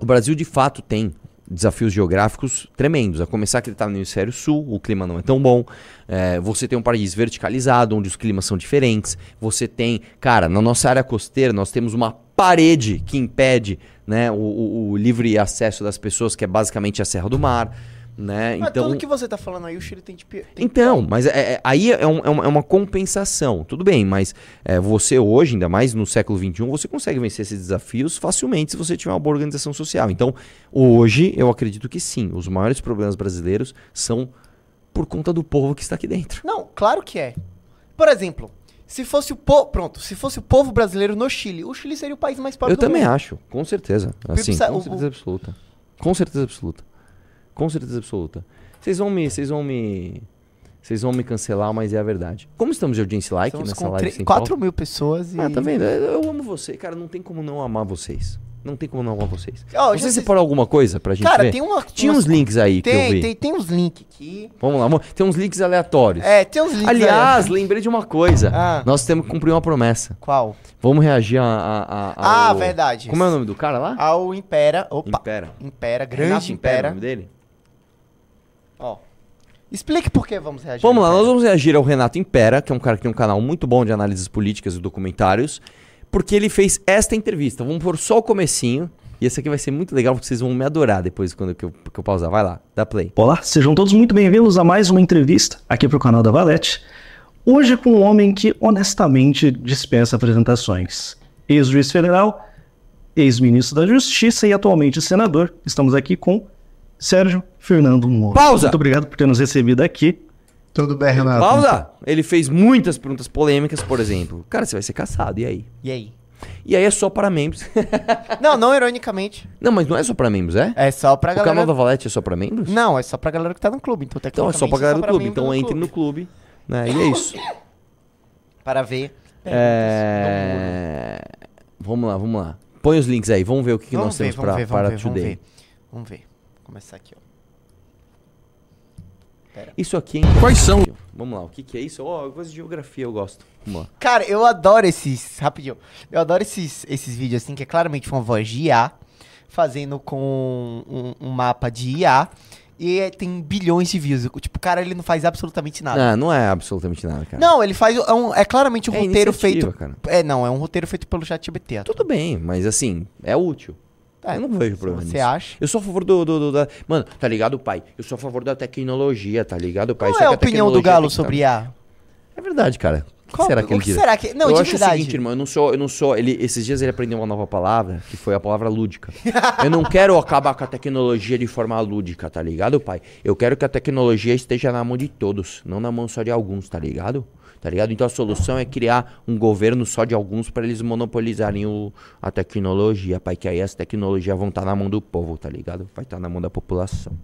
o Brasil de fato tem desafios geográficos tremendos. A começar que ele está no hemisfério sul, o clima não é tão bom. É, você tem um país verticalizado, onde os climas são diferentes. Você tem, cara, na nossa área costeira nós temos uma parede que impede né, o, o- o livre acesso das pessoas, que é basicamente a Serra do Mar. Né? Mas Então, tudo que você tá falando aí, o Chile tem de pi- tem então, mas é- é- aí é, um- é uma, é uma compensação. Tudo bem, mas é, você hoje, ainda mais no século XXI, você consegue vencer esses desafios facilmente se você tiver uma boa organização social. Então, hoje, eu acredito que sim, os maiores problemas brasileiros são por conta do povo que está aqui dentro. Não, claro que é. Por exemplo, se fosse o povo. Pronto, se fosse o povo brasileiro no Chile, o Chile seria o país mais pobre eu do também mundo. acho, com certeza. Assim, com certeza absoluta. Com certeza absoluta. Com certeza absoluta. Vocês vão me. Vocês vão me. Vocês vão me cancelar, mas é a verdade. Como estamos de audiência like Estamos nessa live tre- sem 4 pauta? mil pessoas e. Ah, tá vendo? Eu amo vocês. Cara, não tem como não amar vocês. Não tem como não amar vocês. Ó, Você separou alguma coisa pra gente Cara, ver? tem uma. Tinha umas- uns links aí que eu Tem, vi. tem, tem uns links aqui. Vamos lá, tem uns links aleatórios. É, tem uns links. Aliás, aí. lembrei de uma coisa. Ah. Nós temos que cumprir uma promessa. Qual? Vamos reagir a. a, a- Ah, ao- verdade. Como é o nome do cara lá? Ao Impera. Opa. Impera. Impera, grande Impera, Impera. o nome dele? Explique por que vamos reagir. Vamos lá, nós vamos reagir ao Renato Impera, que é um cara que tem um canal muito bom de análises políticas e documentários, porque ele fez esta entrevista. Vamos pôr só o comecinho. E esse aqui vai ser muito legal, porque vocês vão me adorar depois quando que eu, que eu pausar. Vai lá, dá play. Olá, sejam todos muito bem-vindos a mais uma entrevista aqui para o canal da Valete. Hoje com um homem que honestamente dispensa apresentações. Ex-juiz federal, ex-ministro da Justiça e atualmente senador. Estamos aqui com Sérgio Fernando Moro. Pausa! Muito obrigado por ter nos recebido aqui. Tudo bem, Renato? Pausa! Ele fez muitas perguntas polêmicas, por exemplo. Cara, você vai ser caçado, e aí? E aí? E aí é só para membros. Não, não ironicamente. não, mas não é só para membros, é? É só pra o galera. canal da Valete é só para membros? Não, é só pra galera que tá no clube. Então, Então é só pra tecnicamente, galera do clube. Então entre no clube, né? E é isso. Para ver. É... Vamos lá, vamos lá. Põe os links aí, vamos ver o que, que Vamos nós ver, temos vamos pra, ver, vamos para ver, vamos Today. ver. Vamos ver. Vou começar aqui, ó. Isso aqui, hein? Quais são? Vamos lá, o que, que é isso? Ó, coisa de geografia eu gosto. Vamos lá. Cara, eu adoro esses. Rapidinho. Eu adoro esses, esses vídeos assim, que é claramente uma voz de IA, fazendo com um, um mapa de IA. E é- tem bilhões de views. Tipo, o cara, ele não faz absolutamente nada. Não, não é absolutamente nada, cara. Não, ele faz. É, um- é claramente um É roteiro feito. cara. É, não, é um roteiro feito pelo ChatGPT. Arthur. Tudo bem, mas assim, é útil. É, eu não vejo problema Você nisso. acha? Eu sou a favor do, do- do- da... Mano, tá ligado, pai? Eu sou a favor da tecnologia, tá ligado, pai? Qual Só é a que opinião do Galo sobre tá- IA? É verdade, cara. que Qual- será que o ele que diz? será que- não, eu de acho verdade. o seguinte, irmão, eu não sou, eu não sou, ele, esses dias ele aprendeu uma nova palavra, que foi a palavra lúdica. eu não quero acabar com a tecnologia de forma lúdica, tá ligado, pai? Eu quero que a tecnologia esteja na mão de todos, não na mão só de alguns, tá ligado? Tá ligado? Então a solução é criar um governo só de alguns para eles monopolizarem o, a tecnologia, pai, que aí as tecnologias vão estar na mão do povo, tá ligado? Vai estar na mão da população.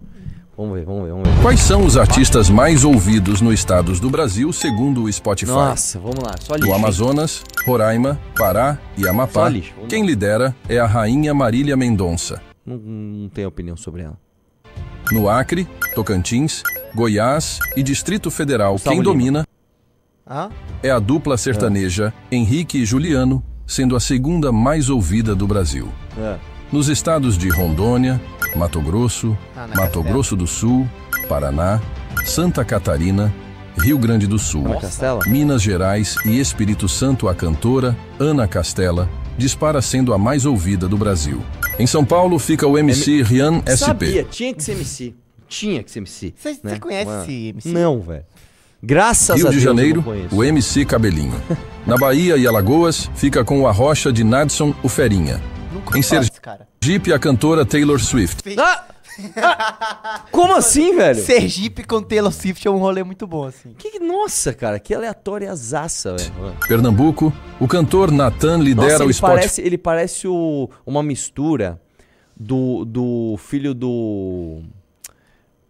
Vamos ver, vamos ver, vamos ver. Quais são os artistas mais ouvidos nos estados do Brasil, segundo o Spotify? Nossa, vamos lá, só lixo. No hein? Amazonas, Roraima, Pará e Só Amapá, lixo, vamos quem lidera é a rainha Marília Mendonça. Não, não tenho opinião sobre ela. No Acre, Tocantins, Goiás e Distrito Federal, quem domina? É a dupla sertaneja Henrique e Juliano, sendo a segunda mais ouvida do Brasil. É. Nos estados de Rondônia, Mato Grosso, Ah, Mato. Grosso do Sul, Paraná, Santa Catarina, Rio Grande do Sul? Minas Gerais e Espírito Santo, a cantora Ana Castela dispara sendo a mais ouvida do Brasil. Em São Paulo fica o MC Rian SP. Sabia, tinha que ser MC. Tinha que ser MC. Você né? conhece Ué. esse MC? Não, velho. Graças Rio a de Deus eu Janeiro, não conheço. o MC Cabelinho. Na Bahia e Alagoas fica com o Arrocha de Nadson, o Ferinha. Nunca Em Sergipe- a cantora Taylor Swift. Ah! Ah! Como assim, velho? Sergipe com Taylor Swift é um rolê muito bom, assim. Que, nossa, cara, que aleatória zaça, velho. Pernambuco, o cantor Nathan lidera Nossa, o Spotify. parece, ele parece o- uma mistura do, do filho do...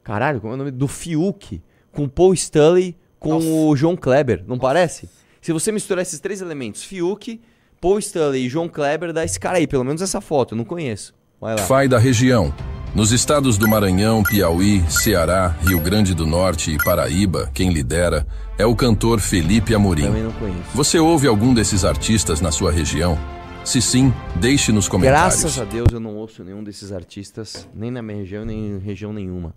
Caralho, como é o nome? Do Fiuk com Paul Stanley com o João Kleber, não parece? Se você misturar esses três elementos, Fiuk, Paul Stanley e João Kleber, dá esse cara aí, pelo menos essa foto, eu não conheço. Vai lá. Spotify da região. Nos estados do Maranhão, Piauí, Ceará, Rio Grande do Norte e Paraíba, quem lidera é o cantor Felipe Amorim. Também não conheço. Você ouve algum desses artistas na sua região? Se sim, deixe nos comentários. Graças a Deus eu não ouço nenhum desses artistas, nem na minha região, nem em região nenhuma.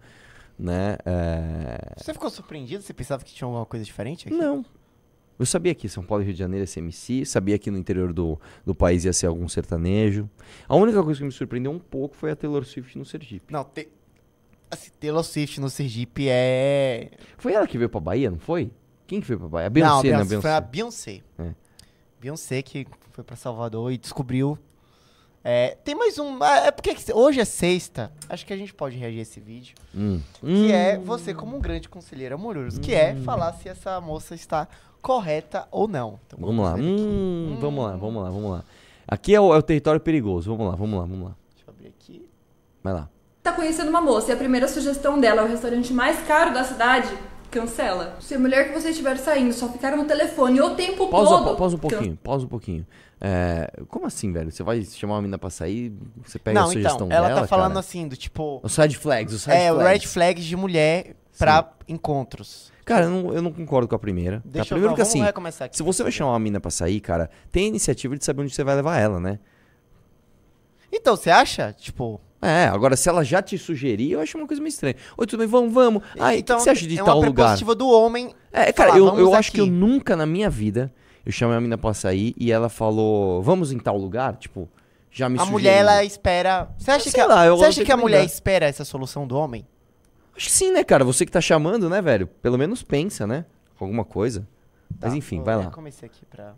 Né? É, Você ficou surpreendido? Você pensava que tinha alguma coisa diferente aqui? Não. Eu sabia que São Paulo e Rio de Janeiro ia ser MC, sabia que no interior do, do país ia ser algum sertanejo. A única coisa que me surpreendeu um pouco foi a Taylor Swift no Sergipe. Não, te... assim, Taylor Swift no Sergipe é... Foi ela que veio pra Bahia, não foi? Quem que veio pra Bahia? A não, Beyoncé, a né? Beyoncé, foi a Beyoncé. Beyoncé. É. Beyoncé que foi pra Salvador e descobriu... É, tem mais um... ah, É porque hoje é sexta. Acho que a gente pode reagir a esse vídeo. Hum. Que é você como um grande conselheiro amoroso. Que é falar se essa moça está correta ou não. Então, Vamos lá. aqui. Hum, vamos lá, vamos lá, vamos lá. Aqui é o, é o território perigoso. Vamos lá, vamos lá, vamos lá. Deixa eu abrir aqui. Vai lá. Tá conhecendo uma moça e a primeira sugestão dela é o restaurante mais caro da cidade? Cancela. Se a mulher que você estiver saindo só ficar no telefone o tempo Pausa, todo. pa- pausa um can- pouquinho, pausa um pouquinho. É, como assim, velho? Você vai chamar uma menina pra sair, você pega a Não, sugestão então, ela dela, tá falando cara? assim, do tipo... Os side flags, os side É, o flags. red flags de mulher pra encontros. Cara, eu não, eu não concordo com a primeira. tá? Deixa eu Primeiro ver, que assim, aqui. se você vai chamar uma mina pra sair, cara, tem a iniciativa de saber onde você vai levar ela, né? Então, você acha? Tipo... É, agora se ela já te sugerir, eu acho uma coisa meio estranha. Oi, tudo bem, vamos, vamos. Ai, então, que, que você acha de é tal uma lugar? prepositiva do homem. É, cara, falar, eu, "Vamos eu acho aqui." que eu nunca na minha vida eu chamei a mina pra sair e ela falou, vamos em tal lugar? Tipo, já me A mulher, ela espera... Você acha, Sei que, a, lá, eu você acha que a mulher espera essa solução do homem? Acho que sim, né, cara? Você que tá chamando, né, velho? Pelo menos pensa, né? Alguma coisa. Mas Tá, enfim, vou vai lá. recomecei aqui pra...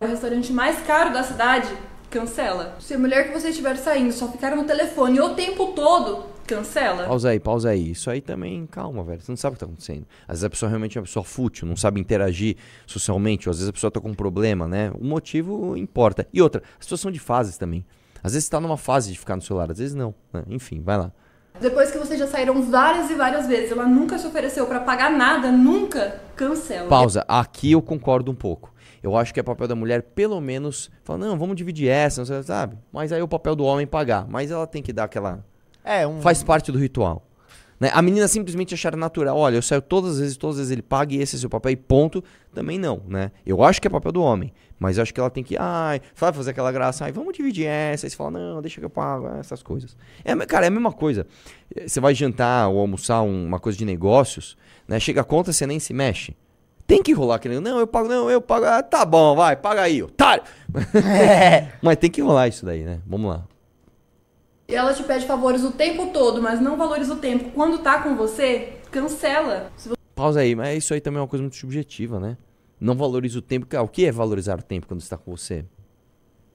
O restaurante mais caro da cidade? Cancela. Se a mulher que você estiver saindo só ficar no telefone o tempo todo? Cancela. Pausa aí, pausa aí. Isso aí também, calma, velho. Você não sabe o que tá acontecendo. Às vezes a pessoa realmente é uma pessoa fútil, não sabe interagir socialmente, ou às vezes a pessoa tá com um problema, né? O motivo importa. E outra, a situação de fases também. Às vezes você tá numa fase de ficar no celular, às vezes não. né? Enfim, vai lá. Depois que vocês já saíram várias e várias vezes, ela nunca se ofereceu pra pagar nada, nunca? Cancela. Pausa. Aqui eu concordo um pouco. Eu acho que é papel da mulher, pelo menos, falar, não, vamos dividir essa, não sei, sabe? Mas aí é o papel do homem pagar. Mas ela tem que dar aquela. É, um... Faz parte do ritual. Né? A menina simplesmente achar natural, olha, eu saio todas as vezes, todas as vezes ele paga e esse é seu papel e ponto. Também não, né? Eu acho que é papel do homem, mas eu acho que ela tem que, ai, sabe, fazer aquela graça, ai, vamos dividir essa. Aí você fala, não, deixa que eu pago, ah, essas coisas. É, cara, é a mesma coisa. Você vai jantar ou almoçar um- uma coisa de negócios, né? Chega a conta, você nem se mexe. Tem que rolar aquele, não, eu pago, não, eu pago, ah, tá bom, vai, paga aí, otário. mas tem que rolar isso daí, né? Vamos lá. Ela te pede favores o tempo todo, mas não valoriza o tempo. Quando tá com você, cancela. Se Pausa aí, mas isso aí também é uma coisa muito subjetiva, né? Não valoriza o tempo. Cara, O que é valorizar o tempo quando está com você?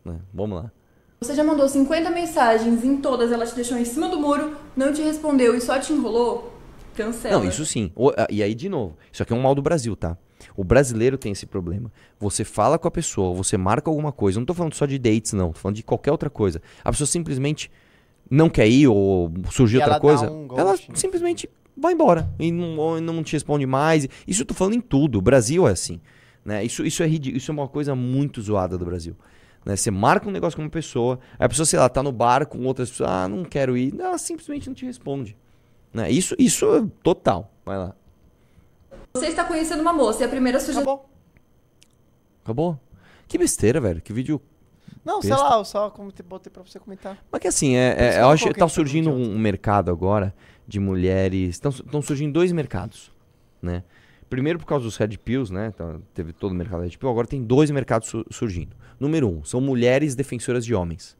Né? Vamos lá. Você já mandou 50 mensagens, em todas ela te deixou em cima do muro, não te respondeu e só te enrolou? Cancela. Não, isso sim. Ah, E aí, de novo, isso aqui é um mal do Brasil, tá? O brasileiro tem esse problema. Você fala com a pessoa, você marca alguma coisa. Não tô falando só de dates, não. Tô falando de qualquer outra coisa. A pessoa simplesmente não quer ir ou surgiu E outra coisa. um ela ghosting. simplesmente vai embora e não, não te responde mais. Isso eu tô falando em tudo. O Brasil é assim. Né? Isso, isso, é ridículo. isso é uma coisa muito zoada do Brasil. Né? Você marca um negócio com uma pessoa, aí a pessoa, sei lá, tá no bar com outras pessoas, ah, não quero ir. Ela simplesmente não te responde. Né? Isso, isso é total. Vai lá. Você está conhecendo uma moça e a primeira sugestão Acabou. Acabou? Que besteira, velho. Que vídeo. Não, sei lá, eu só botei pra você comentar. Mas que assim, é, é, eu acho que tá surgindo pergunta um mercado agora de mulheres. Estão surgindo dois mercados, né? Primeiro por causa dos Red Pills, né? Então, teve todo o mercado Red Pill. Agora tem dois mercados su- surgindo. Número um, são mulheres defensoras de homens.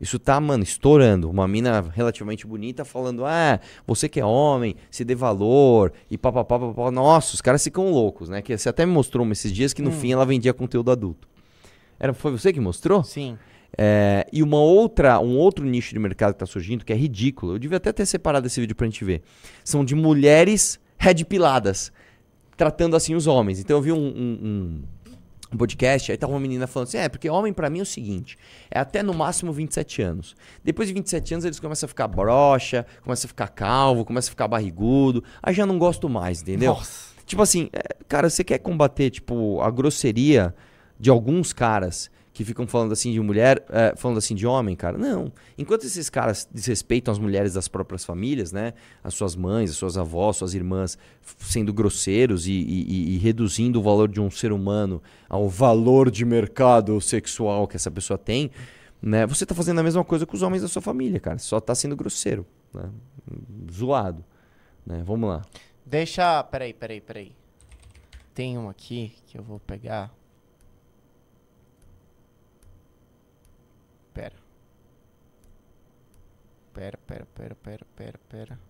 Isso tá, mano, estourando. Uma mina relativamente bonita falando: ah, você que é homem, se dê valor e papapá, papapá. Nossa, os caras ficam loucos, né? Que você até me mostrou esses dias que no fim ela vendia conteúdo adulto. Era, foi você que mostrou? Sim. É, e uma outra, um outro nicho de mercado que está surgindo, que é ridículo. Eu devia até ter separado esse vídeo pra gente ver. São de mulheres red piladas, tratando assim os homens. Então eu vi um, um- um- podcast, aí tava uma menina falando assim: é, porque homem pra mim é o seguinte, é até no máximo 27 anos. Depois de 27 anos eles começam a ficar broxa, começam a ficar calvo, começam a ficar barrigudo. Aí já não gosto mais, entendeu? Nossa. Tipo assim, é, cara, você quer combater, tipo, a grosseria de alguns caras que ficam falando assim de mulher, é, falando assim de homem, cara? Não. Enquanto esses caras desrespeitam as mulheres das próprias famílias, né? As suas mães, as suas avós, suas irmãs, sendo grosseiros e, e- e- e reduzindo o valor de um ser humano ao valor de mercado sexual que essa pessoa tem, né? Você tá fazendo a mesma coisa com os homens da sua família, cara. Só tá sendo grosseiro, né? Zoado, né? Vamos lá. Deixa. Peraí, peraí, peraí. Tem um aqui que eu vou pegar. Pera. Pera, pera, pera, pera, pera, pera.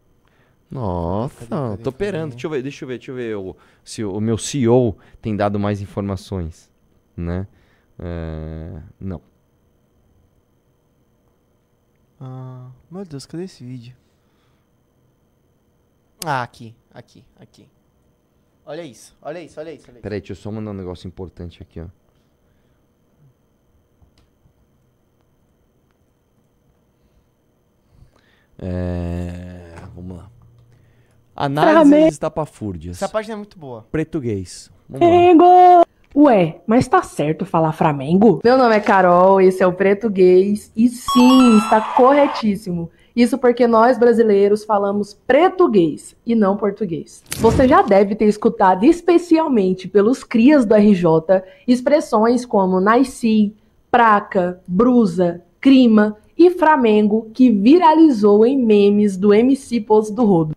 Nossa, Cadê, cadê, tô operando. cadê? Deixa eu ver, deixa eu ver, deixa eu ver o- se o, o meu CEO tem dado mais informações, né? É, não. Ah, meu Deus, cadê esse vídeo? Ah, aqui, aqui, aqui. Olha isso, olha isso, olha isso, olha isso. Peraí, deixa eu só mandar um negócio importante aqui, ó. É, vamos lá. Análises estapafúrdias. Essa página é muito boa. Português. Vamos lá. Flamengo! Ué, mas tá certo falar Flamengo? Meu nome é Carol, esse é o Português e sim, está corretíssimo. Isso porque nós brasileiros falamos português e não português. Você já deve ter escutado especialmente pelos crias do RJ expressões como nasci, praca, brusa, crima e Flamengo que viralizou em memes do MC Pose do Rodo.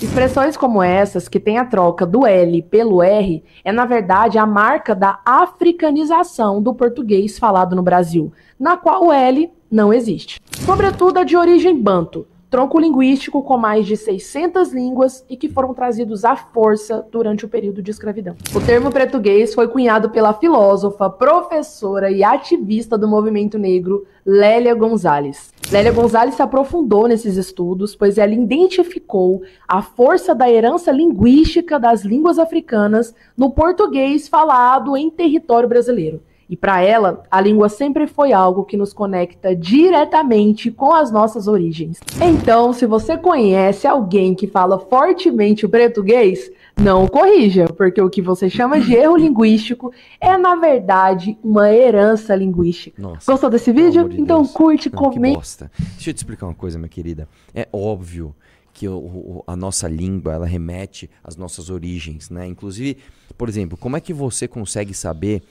Expressões como essas, que tem a troca do L pelo R, é na verdade a marca da africanização do português falado no Brasil, na qual o L não existe. Sobretudo a de origem banto, tronco linguístico com mais de 600 línguas e que foram trazidos à força durante o período de escravidão. O termo português foi cunhado pela filósofa, professora e ativista do movimento negro Lélia Gonzalez. Lélia Gonzalez se aprofundou nesses estudos, pois ela identificou a força da herança linguística das línguas africanas no português falado em território brasileiro. E para ela, a língua sempre foi algo que nos conecta diretamente com as nossas origens. Então, se você conhece alguém que fala fortemente o português, não o corrija, porque o que você chama de erro linguístico é, na verdade, uma herança linguística. Nossa. Gostou desse vídeo? de então Deus. curte, comenta. Deixa eu te explicar uma coisa, minha querida. É óbvio que o- o- a nossa língua, ela remete às nossas origens, né? Inclusive, por exemplo, como é que você consegue saber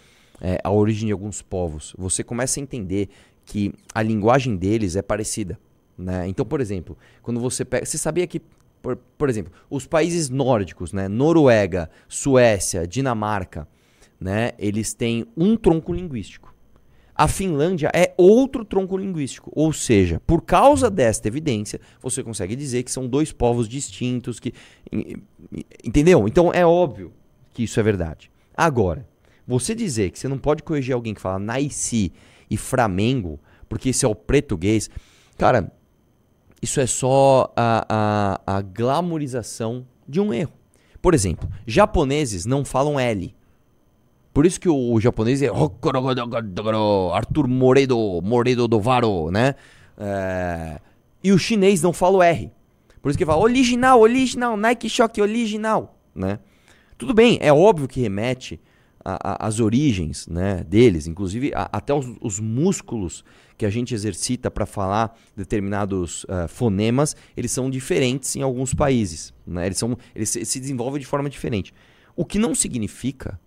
é, a origem de alguns povos? Você começa a entender que a linguagem deles é parecida, né? Então, por exemplo, quando você pega... Você sabia que, por, por exemplo, os países nórdicos, né? Noruega, Suécia, Dinamarca, né? Eles têm um tronco linguístico. A Finlândia é outro tronco linguístico. Ou seja, por causa desta evidência, você consegue dizer que são dois povos distintos. que en- en- Entendeu? Então é óbvio que isso é verdade. Agora, você dizer que você não pode corrigir alguém que fala Naici e Flamengo, porque esse é o português, cara, isso é só a, a, a glamorização de um erro. Por exemplo, japoneses não falam L. Por isso que o, o japonês é Arthur Moredo, Moredo do Varo, né? É, e o chinês não fala o R. Por isso que fala original, original, Nike Shock original, né? Tudo bem, é óbvio que remete a- a- às origens né, deles, inclusive a- até os, os músculos que a gente exercita para falar determinados ah, fonemas, eles são diferentes em alguns países. Né? Eles, são, eles se, se desenvolvem de forma diferente. O que não significa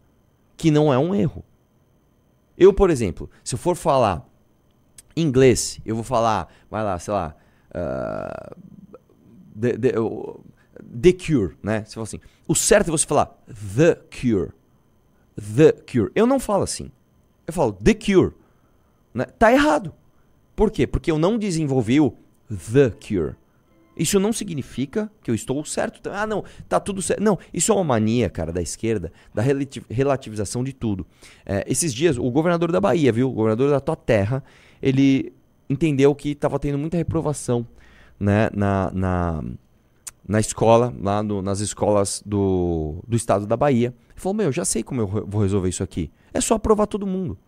que não é um erro. Eu, por exemplo, se eu for falar inglês, eu vou falar, vai lá, sei lá, ah, the, the, o- The Cure, né? Você fala assim. O certo é você falar The Cure. The Cure. Eu não falo assim. Eu falo The Cure. Né? Tá errado. Por quê? Porque eu não desenvolvi o The Cure. Isso não significa que eu estou certo. Ah, não, tá tudo certo. Não, isso é uma mania, cara, da esquerda, da relati- relativização de tudo. É, esses dias, o governador da Bahia, viu? O governador da tua terra, ele entendeu que estava tendo muita reprovação né, na, na, na escola, lá no- nas escolas do, do estado da Bahia. Ele falou: Meu, já sei como eu vou resolver isso aqui. É só aprovar todo mundo.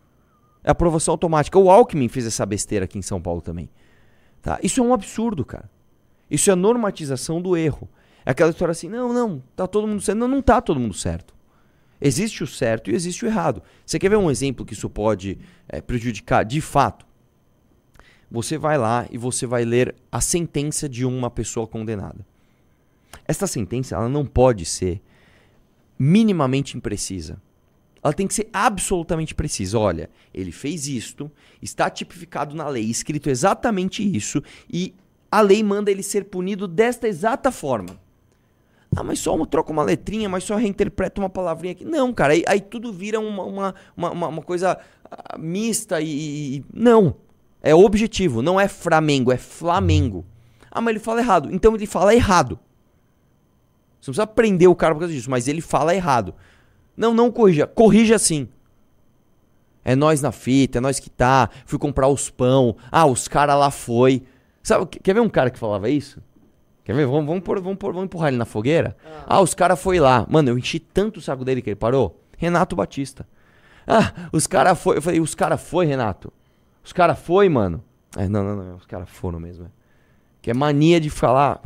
É aprovação automática. O Alckmin fez essa besteira aqui em São Paulo também. Tá? Isso é um absurdo, cara. Isso é normatização do erro. É aquela história assim: não, não, tá todo mundo certo. Não, não tá todo mundo certo. Existe o certo e existe o errado. Você quer ver um exemplo que isso pode eh, prejudicar de fato? Você vai lá e você vai ler a sentença de uma pessoa condenada. Esta sentença ela não pode ser minimamente imprecisa. Ela tem que ser absolutamente precisa. Olha, ele fez isto, está tipificado na lei, escrito exatamente isso, e a lei manda ele ser punido desta exata forma. Ah, mas só uma, troca uma letrinha, mas só reinterpreta uma palavrinha aqui. Não, cara, aí, aí tudo vira uma, uma, uma, uma- coisa ah, mista e, e- Não. É objetivo, não é Flamengo, é Flamengo. Ah, mas ele fala errado. Então ele fala errado. Você não precisa prender o cara por causa disso, mas ele fala errado. Não, não corrija. Corrija sim. É nós na fita, é nós que tá. Fui comprar os pão. Ah, os caras lá foi. Sabe, quer ver um cara que falava isso? Quer ver? Vamos, vamos, pôr- vamos, pôr- vamos empurrar ele na fogueira? Ah, os caras foi lá. Mano, eu enchi tanto o saco dele que ele parou. Renato Batista. Ah, os caras foi. Eu falei, os caras foi, Renato? Os caras foi, mano? É, não, não, não. Os caras foram mesmo. é. Que é mania de falar.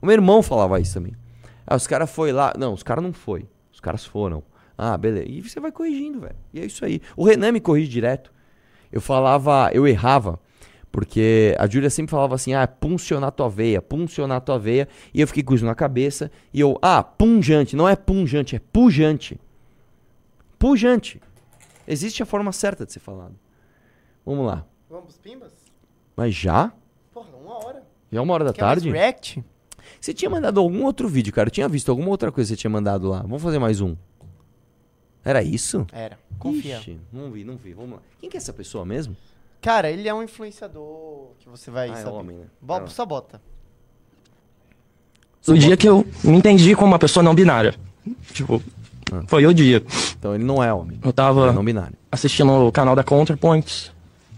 O meu irmão falava isso também. Ah, os caras foi lá. Não, os caras não foi. Os caras foram. Ah, beleza. E você vai corrigindo, velho. E é isso aí. O Renan me corrige direto. Eu falava, eu errava. Porque a Júlia sempre falava assim: ah, puncionar tua veia, puncionar tua veia. E eu fiquei com isso na cabeça. E eu, ah, punjante. Não é punjante, é pujante. Pujante. Existe a forma certa de ser falado. Vamos lá. Vamos pros pimbas? Mas já? Porra, uma hora. Já é uma hora da Quer mais tarde? react? Você tinha mandado algum outro vídeo, cara? Eu tinha visto alguma outra coisa que você tinha mandado lá. Vamos fazer mais um. Era isso? Era. Confia. Ixi, não vi, não vi. Vamos lá. Quem que é essa pessoa mesmo? Cara, ele é um influenciador que você vai Ah, é saber. homem, né? Bo- Ah. Só bota. O dia que eu me entendi como uma pessoa não binária. Tipo, foi o dia. Então ele não é homem. Eu tava É não binário. assistindo o canal da Counterpoint,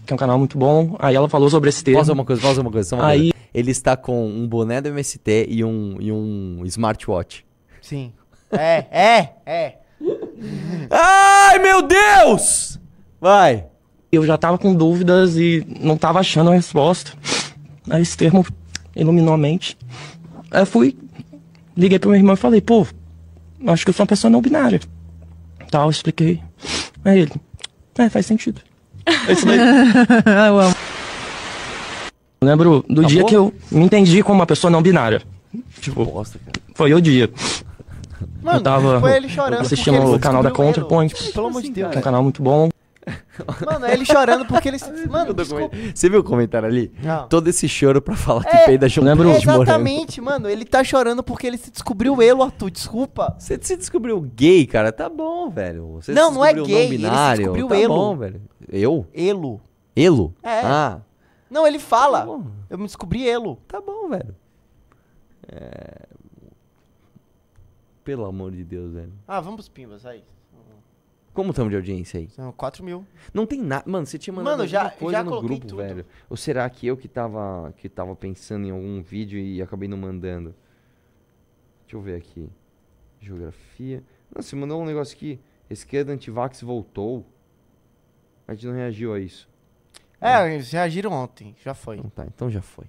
que é um canal muito bom. Aí ela falou sobre esse termo. Pausa uma coisa, pausa uma coisa. Só uma Aí- coisa. Ele está com um boné do MST e um, e um smartwatch. Sim. É, é, é. Ai, meu Deus! Vai. Eu já tava com dúvidas e não tava achando a resposta. Aí esse termo iluminou a mente. Aí eu fui, liguei pro meu irmão e falei, pô, acho que eu sou uma pessoa não binária. Tal, expliquei. Aí ele, é, faz sentido. É isso daí. eu amo. Eu lembro do dia Acabou? que eu me entendi como uma pessoa não binária. Tipo, Bosta, cara. foi o dia. Mano, eu tava foi ele chorando assistindo porque ele o canal da Counterpoint, Pelo amor de Deus. que é um canal muito bom. Mano, é ele chorando porque ele. Mano, desculpa. Você viu o comentário ali? Não. Todo esse choro pra falar que É, peida chama lembro- leite de morango. Exatamente, mano. Ele tá chorando porque ele se descobriu elo, Arthur. Desculpa. Você se descobriu gay, cara? Tá bom, velho. Você Não, se não é gay, não ele se binário. descobriu tá elo. bom, velho. Eu? Elo. Elo? É. Ah, Não, ele fala. Tá. Eu me descobri elo. tá bom, velho. É... Pelo amor de Deus, velho. Ah, vamos pros pimbas aí. Como estamos de audiência aí? São 4 mil. Não tem nada. Mano, você tinha mandado Mano, já- coisa já no grupo, tudo. velho. Ou será que eu que tava, que tava pensando em algum vídeo e acabei não mandando? Deixa eu ver aqui. Geografia. Não, você mandou um negócio aqui. Esquerda antivax voltou. A gente não reagiu a isso. É, eles reagiram ontem. Já foi. Então tá, então já foi.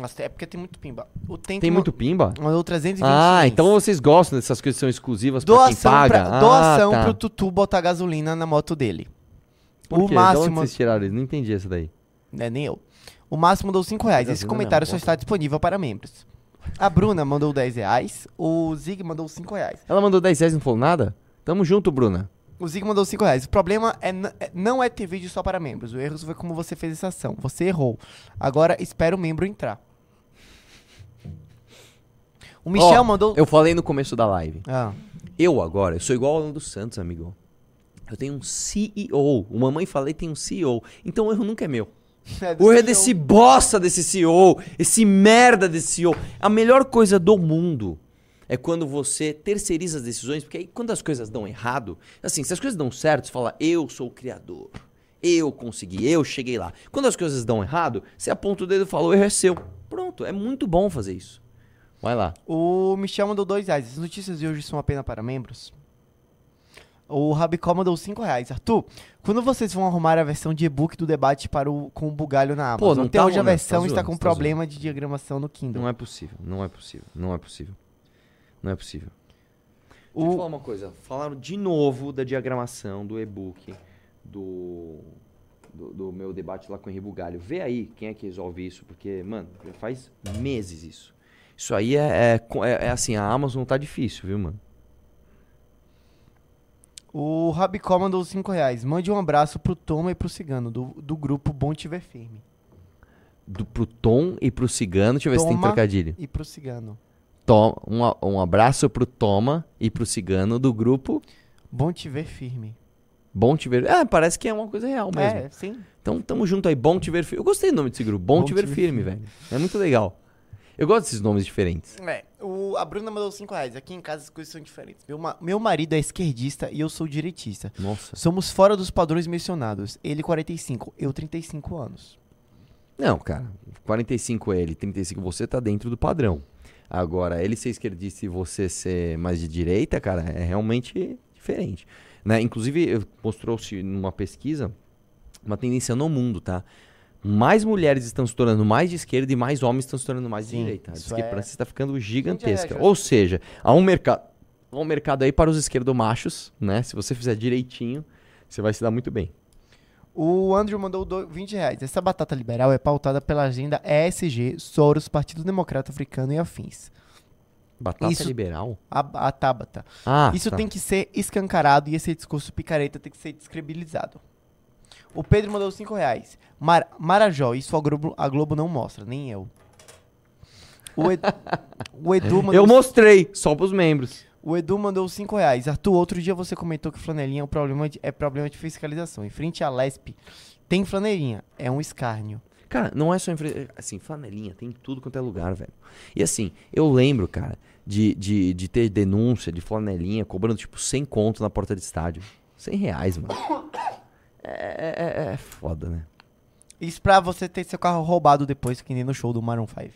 Nossa, é porque tem muito pimba. O tem, Tem muito pimba? ma- Mandou 320 Ah, ienes. então vocês gostam dessas coisas que são exclusivas pra quem paga? pra, doação ah, tá. pro Tutu botar gasolina na moto dele. Por o quê? De onde máximo. vocês tiraram isso? Não entendi essa daí. É, nem eu. O máximo mandou 5 reais. Esse comentário só está disponível para membros. A Bruna mandou 10 reais. O Zig mandou 5 reais. Ela mandou 10 reais e não falou nada? Tamo junto, Bruna. O Zig mandou 5 reais. O problema é, é- não é ter vídeo só para membros. O erro foi como você fez essa ação. Você errou. Agora espera o membro entrar. O Michel Ó, mandou. Eu falei no começo da live. Ah, Eu agora, eu sou igual ao Alan dos Santos, amigo. Eu tenho um CEO. O Mamãe Falei tem um CEO. Então o erro nunca é meu. é O erro é desse bosta desse CEO. Esse merda desse CEO. A melhor coisa do mundo é quando você terceiriza as decisões, porque aí quando as coisas dão errado, assim, se as coisas dão certo, você fala, eu sou o criador. Eu consegui, eu cheguei lá. Quando as coisas dão errado, você aponta o dedo e fala, o erro é seu. Pronto, é muito bom fazer isso. Vai lá. O Michel mandou 2 reais. As notícias de hoje são apenas para membros. O Rabicó mandou 5 reais. Arthur, quando vocês vão arrumar a versão de e-book do debate para o, com o bugalho na Pô, Amazon? não Até tá hoje a versão tá está zoando, com tá problema de diagramação no Kindle. Não é possível, não é possível, não é possível. Não é possível. Deixa eu O- falar uma coisa. Falaram de novo da diagramação do e-book do, do, do meu debate lá com o Henri Bugalho. Vê aí quem é que resolve isso, porque, mano, já faz meses isso. Isso aí é, é, é- é assim, a Amazon tá difícil, viu, mano? O Rabicó mandou 5 reais. Mande um abraço pro Toma e pro Cigano, do, do grupo Bom Te Ver Firme. Do, pro Tom e pro Cigano, deixa eu ver se tem trocadilho. E pro Cigano. Tom, um, um abraço pro Toma e pro Cigano do grupo Bom Te Ver Firme. Bom Te Ver. É, parece que é uma coisa real mesmo. É, sim. Então tamo junto aí, Bom Te Ver Firme. Eu gostei do nome desse grupo, Bom, Te Ver Firme, velho. É muito legal. Eu gosto desses nomes diferentes. É, o, a Bruna mandou 5 reais. Aqui em casa as coisas são diferentes. Meu, ma- meu marido é esquerdista e eu sou direitista. Nossa. Somos fora dos padrões mencionados. Ele 45, eu 35 anos. Não, cara. 45 é ele, 35 você tá dentro do padrão. Agora, ele ser esquerdista e você ser mais de direita, cara, é realmente diferente. Né? Inclusive, eu- mostrou-se numa pesquisa uma tendência no mundo, tá? Mais mulheres estão se tornando mais de esquerda e mais homens estão se tornando mais de Sim, direita. A discrepância é- está ficando gigantesca. Ou seja, há um mercado há um mercado aí para os esquerdomachos, né? Se você fizer direitinho, você vai se dar muito bem. O Andrew mandou do- 20 reais. Essa batata liberal é pautada pela agenda ESG, Soros, Partido Democrata Africano e afins. Batata Isso- liberal? A, a Tabata. Ah, Isso tá. tem que ser escancarado e esse discurso picareta tem que ser descredibilizado. O Pedro mandou 5 reais. Mar Marajó, isso a Globo, a Globo não mostra, nem eu. O, Ed- o Edu mandou Eu mostrei, só pros membros. O Edu mandou 5 reais. Arthur, outro dia você comentou que flanelinha é, um problema de, é problema de fiscalização. Em frente à Lesp, tem flanelinha. É um escárnio. Cara, não é só em frente. Assim, flanelinha, tem em tudo quanto é lugar, velho. E assim, eu lembro, cara, de, de, de ter denúncia de flanelinha cobrando, tipo, 100 conto na porta de estádio. 100 reais, mano. É, é, é foda, né? Isso pra você ter seu carro roubado depois, que nem no show do Maroon 5.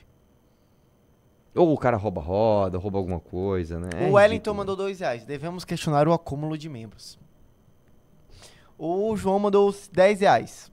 Ou o cara rouba roda, rouba alguma coisa, né? É o Wellington ridículo. mandou 2 reais. Devemos questionar o acúmulo de membros. O João mandou 10 reais.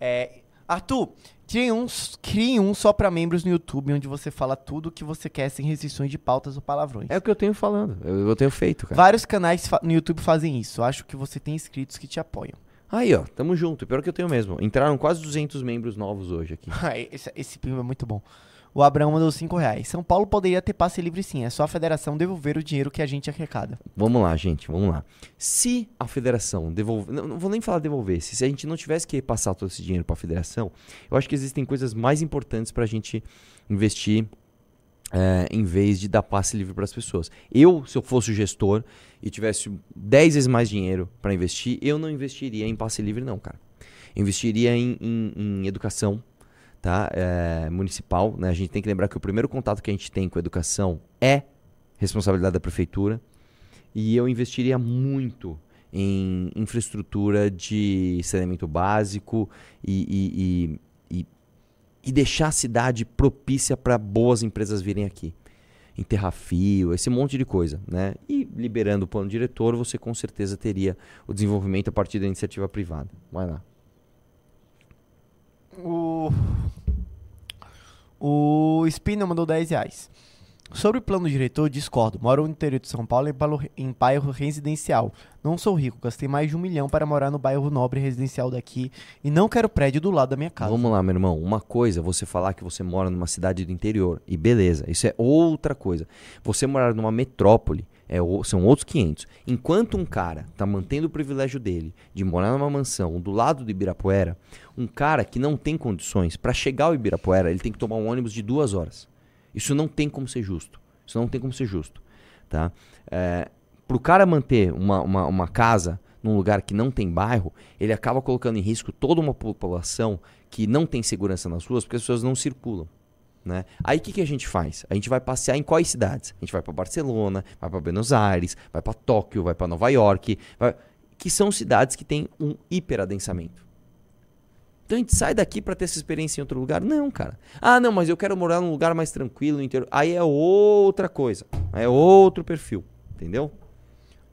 É, Arthur, crie um, crie um só pra membros no YouTube, onde você fala tudo o que você quer sem restrições de pautas ou palavrões. É o que eu tenho falando. Eu, eu tenho feito, cara. Vários canais no YouTube fazem isso. Acho que você tem inscritos que te apoiam. Aí, ó, tamo junto. Pior que eu tenho mesmo. Entraram quase 200 membros novos hoje aqui. esse, esse primo é muito bom. O Abraão mandou 5 reais. São Paulo poderia ter passe livre sim, é só a federação devolver o dinheiro que a gente arrecada. Vamos lá, gente, vamos lá. Se a federação devolver. Não, não vou nem falar devolver. Se, a gente não tivesse que passar todo esse dinheiro para a federação, eu acho que existem coisas mais importantes para a gente investir é, em vez de dar passe livre para as pessoas. Eu, se eu fosse o gestor e tivesse 10 vezes mais dinheiro para investir, eu não investiria em passe livre, não, cara. Investiria em, em, em educação tá? É, municipal. Né? A gente tem que lembrar que o primeiro contato que a gente tem com a educação é responsabilidade da prefeitura. E eu investiria muito em infraestrutura de saneamento básico e, e, e, e deixar a cidade propícia para boas empresas virem aqui. Enterrar fio, esse monte de coisa. Né? E liberando o plano diretor, você com certeza teria o desenvolvimento a partir da iniciativa privada. Vai lá. O. O Spina mandou 10 reais. Sobre o plano diretor, discordo. Moro no interior de São Paulo em bairro- residencial. Não sou rico, gastei mais de um milhão para morar no bairro nobre residencial daqui e não quero prédio do lado da minha casa. Vamos lá, meu irmão. Uma coisa é você falar que você mora numa cidade do interior. E beleza, isso é outra coisa. Você morar numa metrópole é, são outros 500. Enquanto um cara tá mantendo o privilégio dele de morar numa mansão do lado do Ibirapuera, um cara que não tem condições, para chegar ao Ibirapuera, ele tem que tomar um ônibus de duas horas. Isso não tem como ser justo. Isso não tem como ser justo. Tá? É, pro cara manter uma, uma, uma casa num lugar que não tem bairro, ele acaba colocando em risco toda uma população que não tem segurança nas ruas porque as pessoas não circulam. Né? Aí o que, que a gente faz? A gente vai passear em quais cidades? A gente vai para Barcelona, vai para Buenos Aires, vai para Tóquio, vai para Nova York, vai- que são cidades que têm um hiperadensamento. Então a gente sai daqui para ter essa experiência em outro lugar? Não, cara. Ah, não, mas eu quero morar num lugar mais tranquilo, no interior. Aí é outra coisa. É outro perfil. Entendeu?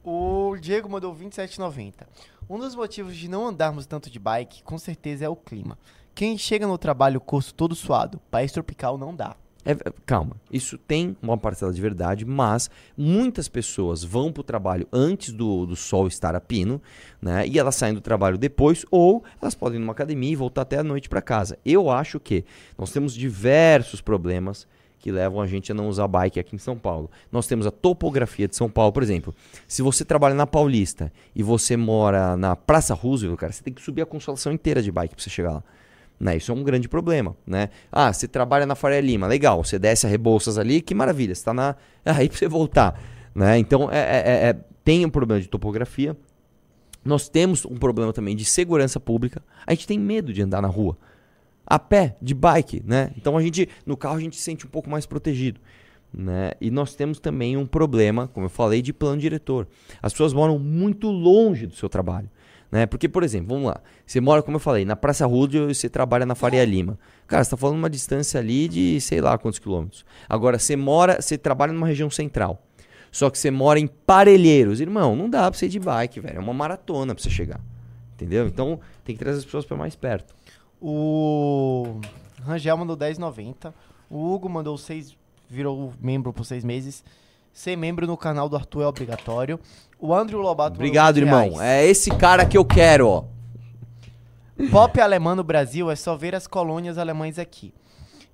O Diego mandou 27,90. Um dos motivos de não andarmos tanto de bike, com certeza, é o clima. Quem chega no trabalho o todo suado, país tropical não dá. É, é, calma, isso tem uma parcela de verdade, mas muitas pessoas vão para o trabalho antes do, do sol estar a pino, né? E elas saem do trabalho depois, ou elas podem ir numa academia e voltar até a noite para casa. Eu acho que nós temos diversos problemas que levam a gente a não usar bike aqui em São Paulo. Nós temos a topografia de São Paulo, por exemplo. Se você trabalha na Paulista e você mora na Praça Roosevelt, cara, você tem que subir a consolação inteira de bike para você chegar lá. Né? Isso é um grande problema, né? Ah, você trabalha na Faria Lima, legal, você desce a Rebouças ali, que maravilha, você tá na... Aí pra você voltar, né? Então, é, é- é- tem um problema de topografia, nós temos um problema também de segurança pública, a gente tem medo de andar na rua, a pé, de bike, né? Então, a gente, no carro, a gente se sente um pouco mais protegido, né? E nós temos também um problema, como eu falei, de plano diretor. As pessoas moram muito longe do seu trabalho. Né? Porque, por exemplo, vamos lá. Você mora, como eu falei, na Praça Rúdio e você trabalha na Faria Lima. Cara, você está falando uma distância ali de sei lá quantos quilômetros. Agora, você mora, você trabalha numa região central. Só que você mora em Parelheiros. Irmão, não dá pra você ir de bike, velho. É uma maratona pra você chegar. Entendeu? Então, tem que trazer as pessoas para mais perto. O Rangel mandou 10,90. O Hugo mandou 6, virou membro por 6 meses. Ser membro no canal do Arthur é obrigatório. O Andrew Lobato Obrigado, 20 irmão. reais. É esse cara que eu quero, ó. Pop alemã no Brasil é só ver as colônias alemães aqui,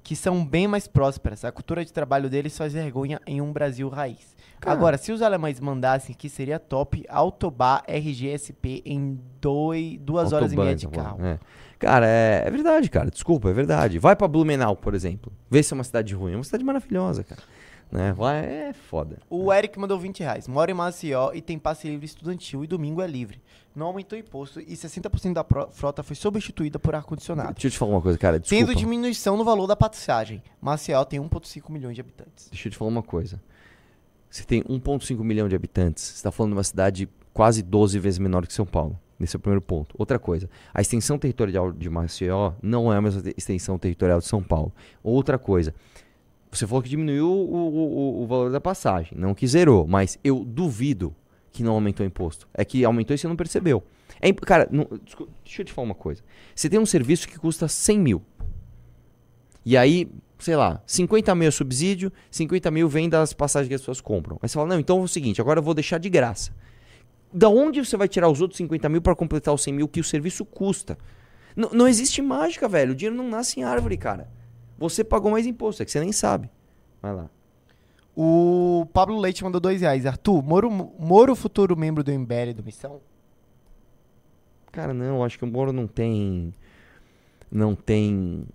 que são bem mais prósperas. A cultura de trabalho deles faz vergonha em um Brasil raiz. Agora, se os alemães mandassem aqui, seria top Autobahn RGSP em doi, duas horas e meia de Autobahn, carro. é. Cara, é, é verdade, cara. Desculpa, é verdade. Vai pra Blumenau, por exemplo. Vê se é uma cidade ruim. É uma cidade maravilhosa, cara. Né? Vai, é foda. O Eric mandou 20 reais. Mora em Maceió e tem passe livre estudantil e domingo é livre. Não aumentou imposto e 60% da frota foi substituída por ar-condicionado. Deixa eu te falar uma coisa, cara. Desculpa. Tendo diminuição no valor da passagem. Maceió tem 1,5 milhões de habitantes. Deixa eu te falar uma coisa. Você tem 1,5 milhão de habitantes. Você está falando de uma cidade quase 12 vezes menor que São Paulo. Esse é o primeiro ponto. Outra coisa, a extensão territorial de Maceió não é a mesma extensão territorial de São Paulo. Outra coisa, você falou que diminuiu o, o- o- valor da passagem, não que zerou, mas eu duvido que não aumentou o imposto. É que aumentou e você não percebeu. É cara, não- deixa eu te falar uma coisa. Você tem um serviço que custa 100 mil. E aí, sei lá, 50 mil é subsídio, 50 mil vem das passagens que as pessoas compram. Aí você fala, não, então é o seguinte, agora eu vou deixar de graça. Da onde você vai tirar os outros 50 mil para completar os 100 mil que o serviço custa? N- não existe mágica, velho. O dinheiro não nasce em árvore, cara. Você pagou mais imposto, é que você nem sabe. Vai lá. O Pablo Leite mandou dois reais. Arthur, Moro, Moro futuro membro do MBL do Missão? Cara, não, acho que o Moro não tem. Não tem.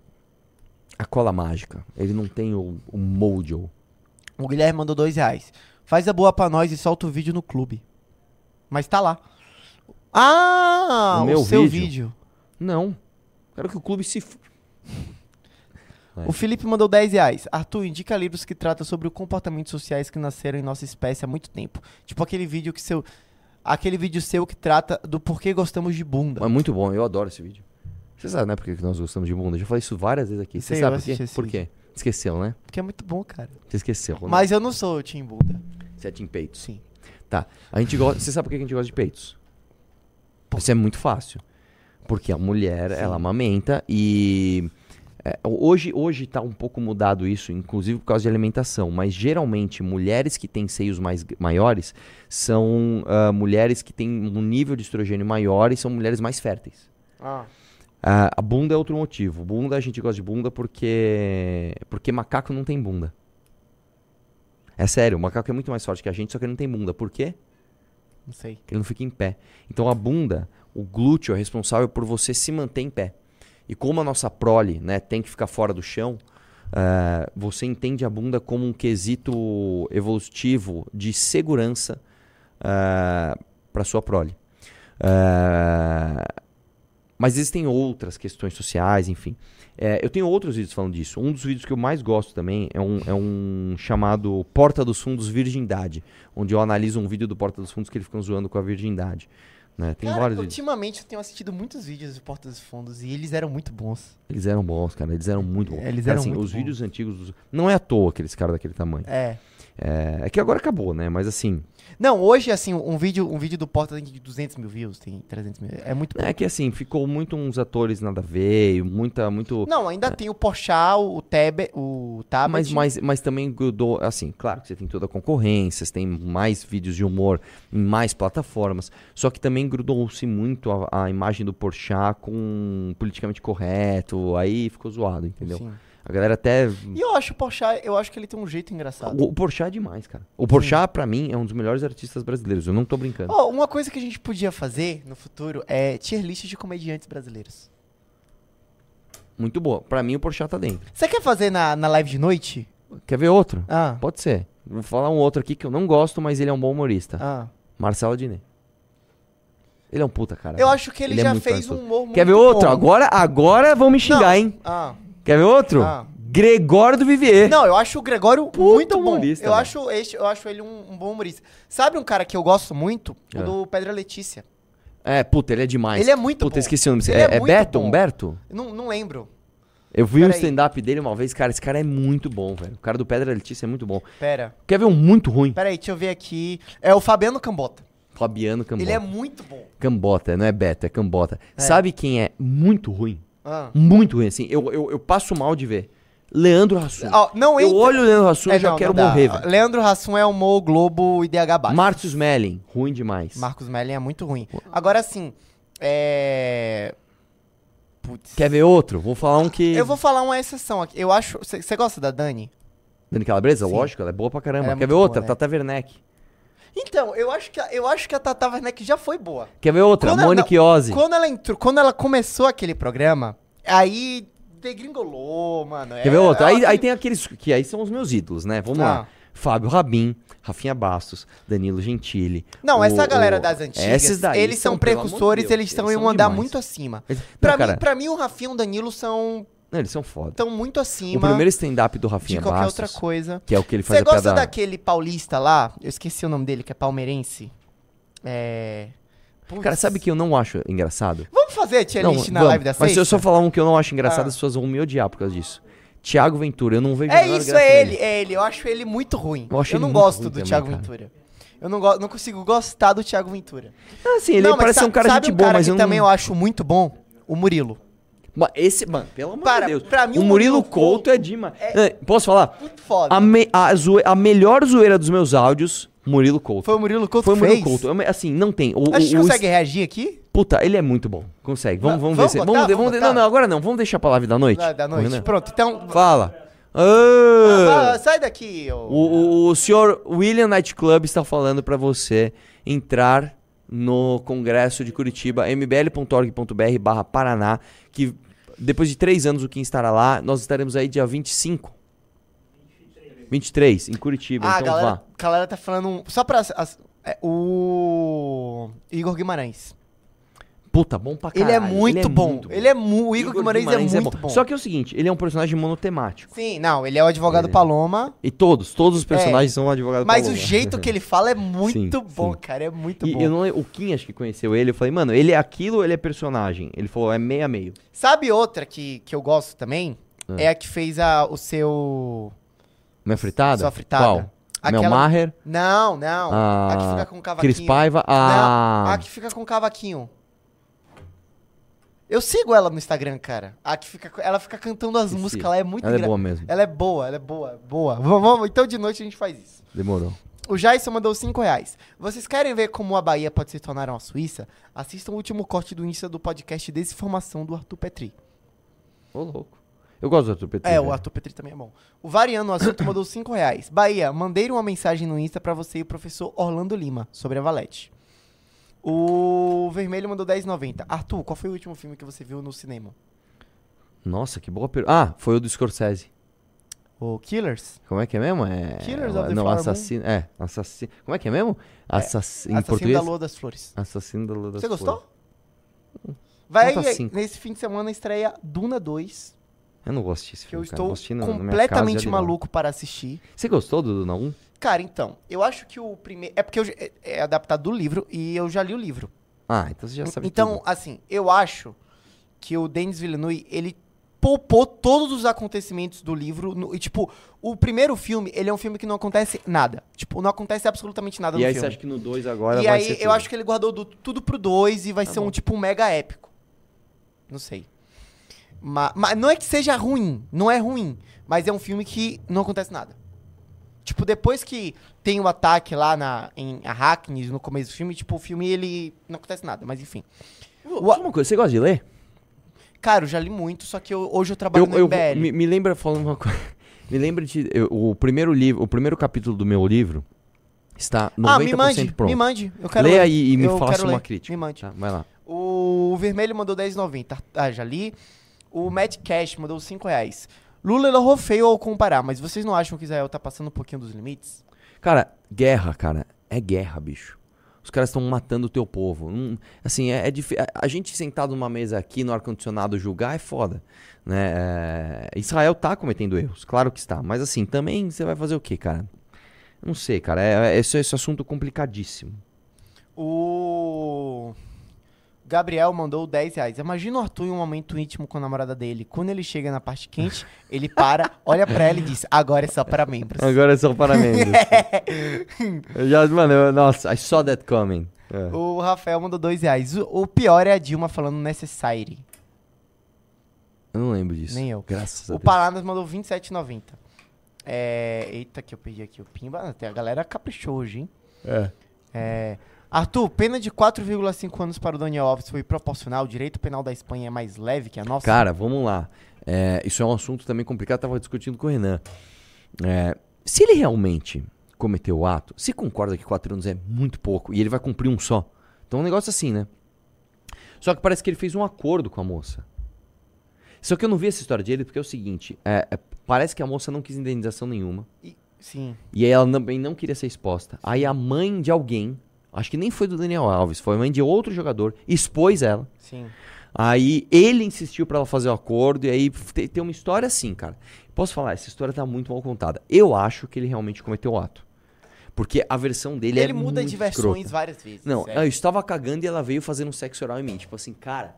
A cola mágica. Ele não tem o, o mojo. O Guilherme mandou dois reais. Faz a boa pra nós e solta o vídeo no clube. Mas tá lá. Ah, O o, meu seu vídeo? vídeo. Não. Quero que o clube se. Vai. O Felipe mandou 10 reais. Arthur, indica livros que tratam sobre os comportamentos sociais que nasceram em nossa espécie há muito tempo. Tipo aquele vídeo que seu. Aquele vídeo seu que trata do porquê gostamos de bunda. É muito bom, eu adoro esse vídeo. Você sabe, né, por que que nós gostamos de bunda? Eu já falei isso várias vezes aqui. Você sabe por quê? Por quê? Esqueceu, né? Porque é muito bom, cara. Você esqueceu. né? Mas eu não sou Tim Bunda. Você é Team Peitos. Sim. Tá. A gente gosta. Você sabe por que a gente gosta de peitos? Isso é muito fácil. Porque a mulher, ela amamenta e. é, hoje, hoje tá um pouco mudado isso, inclusive por causa de alimentação. Mas geralmente, mulheres que têm seios mais maiores são ah, mulheres que têm um nível de estrogênio maior e são mulheres mais férteis. Ah. Ah, a bunda é outro motivo. Bunda, a gente gosta de bunda porque. Porque macaco não tem bunda. É sério, o macaco é muito mais forte que a gente, só que ele não tem bunda. Por quê? Não sei. ele não fica em pé. Então a bunda, o glúteo é responsável por você se manter em pé. E como a nossa prole né, tem que ficar fora do chão, eh, você entende a bunda como um quesito evolutivo de segurança para sua prole. Eh, mas existem outras questões sociais, enfim. Eh, eu tenho outros vídeos falando disso. Um dos vídeos que eu mais gosto também é um, é um chamado Porta dos Fundos Virgindade, onde eu analiso um vídeo do Porta dos Fundos que eles ficam zoando com a virgindade. Né? Tem Cara, vários vídeos. ultimamente eu tenho assistido muitos vídeos de Porta dos Fundos e eles eram muito bons. Eles eram bons, cara. Eles eram muito bons. Eles Cara, eram assim, muito Os bons. vídeos antigos. dos- Não é à toa aqueles caras daquele tamanho. É. É, é que agora acabou, né? Mas assim. Não, hoje, assim, um vídeo, um vídeo do Porta tem de 200 mil views, tem 300 mil. É muito bom. É que assim, ficou muito uns atores nada a ver, muita, muito. Não, ainda tem o Porchat, o Tebe, o Tabet. Mas, mas, mas também grudou, assim, claro que você tem toda a concorrência, você tem mais vídeos de humor em mais plataformas, só que também grudou-se muito a, a imagem do Porchat com politicamente correto, aí ficou zoado, entendeu? Sim. A galera até... E eu acho o Porchat, eu acho que ele tem um jeito engraçado. O, o Porchat é demais, cara. O Porchat, pra mim, é um dos melhores artistas brasileiros, eu não tô brincando. Ó, uma coisa que a gente podia fazer no futuro é tier list de comediantes brasileiros. Muito boa. Pra mim, o Porchat tá dentro. Você quer fazer na, na live de noite? Quer ver outro? Ah, Pode ser. Vou falar um outro aqui que eu não gosto, mas ele é um bom humorista. ah. Marcelo Adnet. Ele é um puta, cara. Eu acho que ele, é já muito fez um humor muito Quer ver outro? bom. Agora, agora vão me xingar, Não. hein? Ah. Quer ver outro? Ah. Gregório do Vivier. Não, eu acho o Gregório muito bom. humorista, Eu velho. acho, este, eu acho ele um, um bom humorista. Sabe um cara que eu gosto muito? O É. do Pedra Letícia. É, puta, ele é demais. Ele é muito puta, bom. esqueci o nome. Ele É, é é muito Beto? bom. Humberto? Eu Não, não lembro. Eu vi o Peraí. stand-up dele uma vez, cara. Esse cara é muito bom, velho. O cara do Pedra Letícia é muito bom. Pera. Quer ver um muito ruim? Pera aí, deixa eu ver aqui. É o Fabiano Cambota. Fabiano Cambota. Ele é muito bom. Cambota, não é Beto, é Cambota. Sabe quem é muito ruim? Ah. Muito ruim, assim. Eu, eu, eu passo mal de ver. Leandro Hassum. Ó, não eu entra- olho o Leandro Hassum e É, já não, quero não morrer, velho. Leandro Hassum é o Mo Globo e DH baixo. Márcio Smelling, ruim demais. Marcos Mellen é muito ruim. Agora assim, é. Putz. Quer ver outro? Vou falar um que. Eu vou falar uma exceção aqui. Eu acho. Você gosta da Dani? Dani Calabresa? Sim. Lógico, ela é boa pra caramba. É Quer ver muito outra? boa, né? Tata Werneck. Então, eu acho que, a- eu acho que a Tata Werneck já foi boa. Quer ver outra? Quando ela- Monique não, Ozzy. Quando ela entrou, quando ela começou aquele programa, aí degringolou, mano. Quer ver outra? Aí, ela- aí tem aqueles que aí são os meus ídolos, né? Vamos Ah. lá. Fábio Rabin, Rafinha Bastos, Danilo Gentili. Não, o- essa galera o- das antigas, esses daí eles são, de precursores, Deus, eles estão em são um andar demais. muito acima. Eles- Pra, Não, cara, mim, pra mim, o Rafinha e o Danilo são não, eles são foda. tão muito acima O primeiro stand-up do de Rafinha qualquer Bastos, outra coisa. que é o que ele faz Você gosta daquele paulista lá? Eu esqueci o nome dele, que é palmeirense. É. Putz. Cara, sabe que eu não acho engraçado? Vamos fazer a tier list na vamos. live da Mas se eu sexta? só falar um que eu não acho engraçado, Ah. as pessoas vão me odiar por causa disso. Tiago Ventura, eu não vejo É isso, é ele, nele. é ele. Eu acho ele muito ruim. Eu ele não gosto do também, cara. Ventura. Eu não, não consigo gostar do Thiago Ventura. Ah, sim, ele não, parece ser um cara gente um boa, cara mas que eu também eu acho muito bom? O Murilo. Esse, mano, pelo amor Para, de Deus. pra mim o Murilo Murilo Couto é demais. É, Posso falar? Muito foda. A, me- a zoe- a melhor zoeira dos meus áudios Murilo Couto. Foi o Murilo Couto Foi o Murilo fez? Couto. Assim, não tem. O, A gente o- consegue reagir aqui? Puta, ele é muito bom. Consegue. Vamos, Va- vamos, vamos ver se. botar? Vamos, Vamos vamos, não, não, agora não. Vamos deixar pra live da noite. Da, da noite. Renan? Pronto, então. Fala. Ah, Ah! sai daqui, ô. O, o, o senhor William Night Club está falando pra você entrar no Congresso de Curitiba, mbl.org.br barra Paraná, que depois de três anos o Kim estará lá, nós estaremos aí dia 25. 23, em Curitiba, Ah, então galera, vá. a galera tá falando. um- Só pra. as- é, o. Igor Guimarães. Puta, bom pra Ele caralho. é muito bom. muito Ele é mu... O Igor, Guimarães, é muito bom. Só que é o seguinte, ele é um personagem monotemático. Sim, não, ele é o advogado Ele é. Paloma. E todos, todos os personagens são um advogado Mas Paloma. o jeito que ele fala é muito Sim, bom, sim. cara. É muito E bom. eu não, o Kim acho que conheceu ele, eu falei, mano, ele é aquilo ou ele é personagem? Ele falou, é meio a meio. Sabe outra que, que eu gosto também? Ah. É a que fez a, o seu. Minha fritada? Sua fritada. Qual? Mel Aquela-? Não, não. a que Ah, fica com o cavaquinho. Cris Paiva? Não, Ah, a que fica com o cavaquinho. Eu sigo ela no Instagram, cara. A que fica, ela fica cantando as Esqueci. músicas, ela é muito ela é engra- boa mesmo. Ela é boa, ela é boa, boa. Vamos, vamos, então de noite a gente faz isso. Demorou. O Jason mandou 5 reais. Vocês querem ver como a Bahia pode se tornar uma Suíça? Assistam o último corte do Insta do podcast Desinformação do Arthur Petri. Ô, louco. Eu gosto do Arthur Petri. É, o velho. Arthur Petri também é bom. O Variano no assunto mandou 5 reais. Bahia, mandei uma mensagem no Insta pra você e o professor Orlando Lima sobre a Valete. O Vermelho mandou 10,90. Arthur, qual foi o último filme que você viu no cinema? Nossa, que boa pergunta. Ah, foi o do Scorsese. O Killers? Como é que é mesmo? É... Killers of the Não, Flower assassino. É, assassino. Como é que é mesmo? Assassino. Em Assassino português? da Lua das Flores. Assassino da Lua das Você gostou? Flores. Vai aí, nesse fim de semana estreia Duna 2, Eu não gosto desse eu filme, cara. estou casa, completamente maluco para assistir. Você gostou do Duna 1? Cara, então, eu acho que o primeiro. É porque eu é, é adaptado do livro e eu já li o livro. Ah, então você já sabe então, tudo. assim, eu acho que o Denis Villeneuve, ele poupou todos os acontecimentos do livro. no- e, tipo, o primeiro filme, ele é um filme que não acontece nada. Tipo, não acontece absolutamente nada E no aí filme. você acha que no 2 agora e vai aí ser eu tudo? acho que ele guardou do- tudo pro 2 e vai ser um, tipo, um mega épico. Não sei. Ma- Mas, não é que seja ruim, não é ruim. Mas é um filme que não acontece nada. Tipo, depois que tem o ataque lá na, em Arraknis, no começo do filme, tipo, o filme, ele... Não acontece nada, mas enfim. Só uma coisa, você gosta de ler? Cara, eu já li muito, só que eu- hoje eu trabalho Eu, no eu, MBL. me, me lembra, falando uma coisa. Me lembra de. eu- o primeiro livro, o primeiro capítulo do meu livro está 90% ah, me mande, pronto. me mande. Eu quero Lê ler. aí e me faça uma ler. crítica. Me mande. Tá, vai lá. O Vermelho mandou 10,90. Ah, já li. O Matt Cash mandou 5 reais. Lula errou feio ao comparar, mas vocês não acham que Israel tá passando um pouquinho dos limites? Cara, guerra, cara, é guerra, bicho. Os caras estão matando o teu povo. Hum, assim, é, é difí- a- A gente sentado numa mesa aqui no ar-condicionado julgar é foda. Né? É, Israel tá cometendo erros, claro que está. Mas assim, também você vai fazer o quê, cara? Não sei, cara. É, é esse, esse assunto complicadíssimo. O Gabriel mandou 10 reais. Imagina o Arthur em um momento íntimo com a namorada dele. Quando ele chega na parte quente, ele para, olha pra ela e diz: Agora é só para membros. Agora é só para membros. Eu já, mano, eu- nossa, I saw that coming. É. O Rafael mandou 2 reais. O, o pior é a Dilma falando necessary. Eu não lembro disso. Nem eu. Graças a O Deus. Palanas mandou 27,90. É... Eita, que eu perdi aqui o Pimba. Até a galera caprichou hoje, hein? É. É, Arthur, pena de 4,5 anos para o Daniel Alves foi proporcional. O direito penal da Espanha é mais leve que a nossa? Cara, vamos lá. É, isso é um assunto também complicado, tava discutindo com o Renan. É, se ele realmente cometeu o ato, se concorda que 4 anos é muito pouco e ele vai cumprir um só. Então é um negócio assim, né? Só que parece que ele fez um acordo com a moça. Só que eu não vi essa história dele porque é o seguinte: é, é, parece que a moça não quis indenização nenhuma. E- sim. E aí ela também não queria ser exposta. Aí a mãe de alguém, acho que nem foi do Daniel Alves, foi mãe de outro jogador, expôs ela. Sim. Aí ele insistiu pra ela fazer o acordo, e aí te- tem uma história assim, cara. Posso falar, essa história tá muito mal contada. Eu acho que ele realmente cometeu o ato. Porque a versão dele Ele, é muda muito de versões escrota. várias vezes. Não, sério. eu estava cagando e ela veio fazendo um sexo oral em mim. Tipo assim, cara,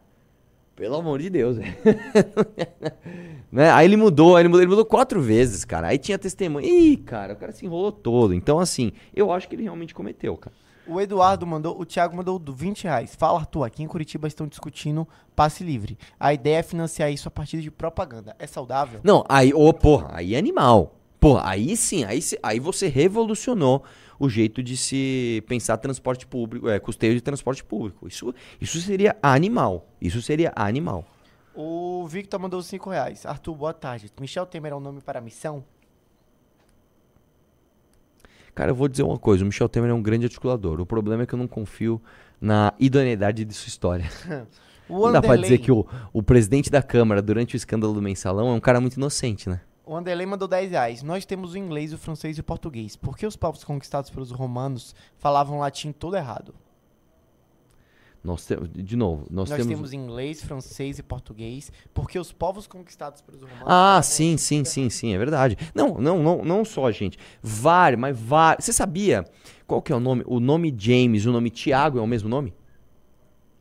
pelo amor de Deus. né? Aí ele mudou, aí ele mudou, ele mudou quatro vezes, cara. Aí tinha testemunha. Ih, cara, o cara se enrolou todo. Então, assim, eu acho que ele realmente cometeu, cara. O Eduardo mandou, o Thiago mandou do 20 reais. Fala, Arthur, aqui em Curitiba estão discutindo passe livre. A ideia é financiar isso a partir de propaganda. É saudável? Não, aí, ô, porra, aí é animal. Porra, aí sim, aí, aí você revolucionou o jeito de se pensar transporte público, é, custeio de transporte público. Isso, isso seria animal. Isso seria animal. O Victor mandou 5 reais. Arthur, boa tarde. Michel Temer é um nome para a missão? Cara, eu vou dizer uma coisa: o Michel Temer é um grande articulador. O problema é que eu não confio na idoneidade de sua história. O Não dá pra dizer que o, o presidente da Câmara, durante o escândalo do mensalão, é um cara muito inocente, né? O Anderley mandou 10 reais. Nós temos o inglês, o francês e o português. Por que os povos conquistados pelos romanos falavam latim todo errado? Nós te- de novo, nós, Nós, temos. temos... inglês, francês e português. Porque os povos conquistados pelos romanos. Ah, sim, sim, sim, sim, é verdade. Não, não, não, não só, gente. Vários, mas vários. Você sabia qual que é o nome? O nome James, o nome Tiago é o mesmo nome?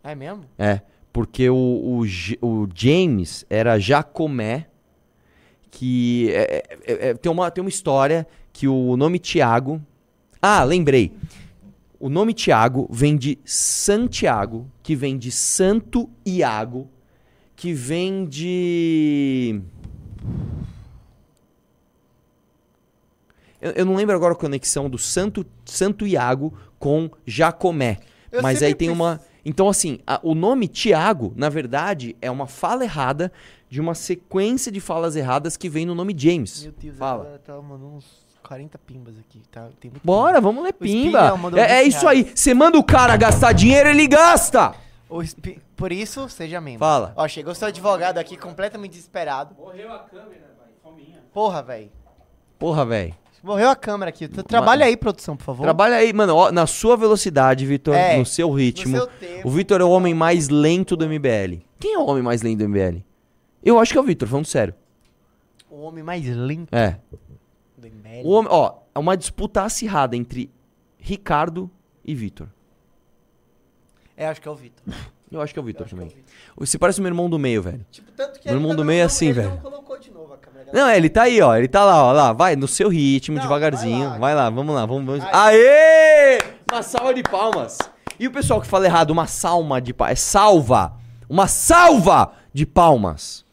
É mesmo? É, porque o, o, o James era Jacomé, que é- é- é- tem, uma, tem uma história que o nome Tiago. Ah, lembrei. O nome Tiago vem de Santiago, que vem de Santo Iago, que vem de. Eu, eu não lembro agora a conexão do Santo, Santo Iago com Jacomé. Eu mas aí tem uma. Então, assim, a- o nome Tiago, na verdade, é uma fala errada de uma sequência de falas erradas que vem no nome James. Meu Deus, Fala. agora tá mandando uns 40 pimbas aqui. Tá? Tem muito Bora, pimba. vamos ler pimba. É, é 20 isso aí. Você manda o cara gastar dinheiro, ele gasta. Por isso, seja membro. Fala. Ó, chegou seu advogado aqui completamente desesperado. Morreu a câmera, vai. Fominha. Porra, velho. Porra, velho. Morreu a câmera aqui. Trabalha aí, produção, por favor. Trabalha aí, mano, ó, na sua velocidade, Vitor, É, no seu ritmo. seu tempo. o Vitor é o homem mais lento do MBL. Quem é o homem mais lento do MBL? Eu acho que é o Vitor, falando sério. O homem mais limpo É. do. O homem, ó, é uma disputa acirrada entre Ricardo e Vitor. É, acho que é o Vitor. Eu acho que é o Vitor é também. Você parece o meu irmão do meio, velho. Tipo, tanto que Meu irmão do não- meio é assim, velho. não colocou de novo a câmera. Não, é, ele tá aí, ó. Ele tá lá, ó. Lá, vai, no seu ritmo, Não, devagarzinho. vai Vai lá. lá, vamos lá, vamos. vamos. Aê! Uma salva de palmas. E o pessoal que fala errado, uma salma de palmas. É salva! Uma salva de palmas.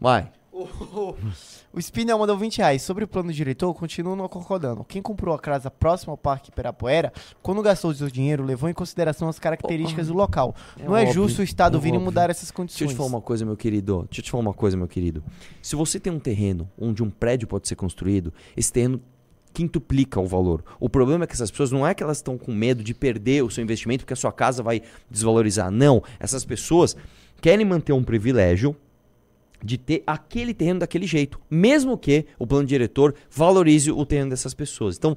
Vai. O, Spinel mandou 20 reais. Sobre o plano diretor, continuo não concordando. Quem comprou a casa próxima ao Parque Ibirapuera, quando gastou o seu dinheiro, levou em consideração as características do local. É não é óbvio, justo o Estado é vir e óbvio. mudar essas Deixa condições. eu te falar uma coisa, meu querido. Deixa eu te falar uma coisa, meu querido. Se você tem um terreno onde um prédio pode ser construído, esse terreno quintuplica o valor. O problema é que essas pessoas não é que elas estão com medo de perder o seu investimento porque a sua casa vai desvalorizar. Não. Essas pessoas querem manter um privilégio de ter aquele terreno daquele jeito, mesmo que o plano diretor valorize o terreno dessas pessoas. Então,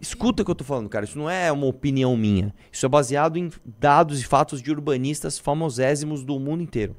escuta o que eu tô falando, cara. Isso não é uma opinião minha. Isso é baseado em dados e fatos de urbanistas famosésimos do mundo inteiro.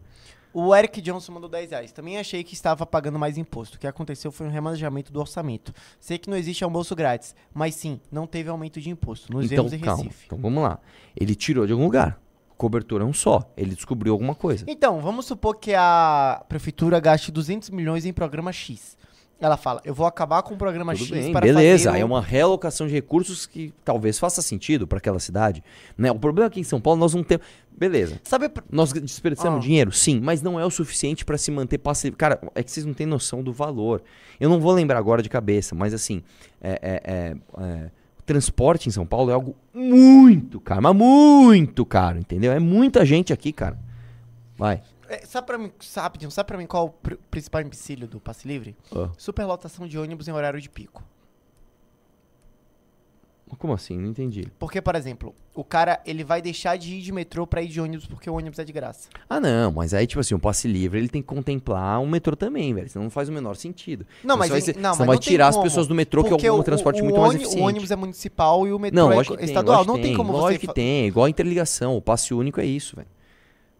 O Eric Johnson mandou 10 reais. Também achei que estava pagando mais imposto. O que aconteceu foi um remanejamento do orçamento. Sei que não existe almoço grátis, mas sim, não teve aumento de imposto. Nos então, vemos em calma. Recife. Então, vamos lá. Ele tirou de algum lugar. Cobertura é um só. Ele descobriu alguma coisa. Então, vamos supor que a prefeitura gaste 200 milhões em programa X. Ela fala, eu vou acabar com o programa Tudo X bem, para beleza. fazer É o- uma realocação de recursos que talvez faça sentido para aquela cidade. Né? O problema é que em São Paulo nós não temos. Beleza. Sabe, Nós desperdiçamos Ah. dinheiro? Sim, mas não é o suficiente para se manter passivo. Cara, é que vocês não têm noção do valor. Eu não vou lembrar agora de cabeça, mas assim, é, é- é- é, transporte em São Paulo é algo muito caro, mas muito caro, entendeu? É muita gente aqui, cara. Vai. é, sabe pra mim, sabe, rapidinho, sabe pra mim qual é o pr- principal empecilho do passe livre? Ah. Superlotação de ônibus em horário de pico. Como assim? Não entendi. Porque, por exemplo, o cara, ele vai deixar de ir de metrô pra ir de ônibus porque o ônibus é de graça. Ah, não, mas aí, tipo assim, o passe livre ele tem que contemplar o metrô também, velho. Senão não faz o menor sentido. Não, mas você vai, em- não, mas vai não tem tirar as pessoas do metrô, que Porque é um o- transporte o, muito o mais eficiente. O ônibus é municipal e o metrô Não, é lógico que tem, estadual. lógico Não que tem como lógico você... que fa- tem, igual a interligação. O passe único é isso, velho.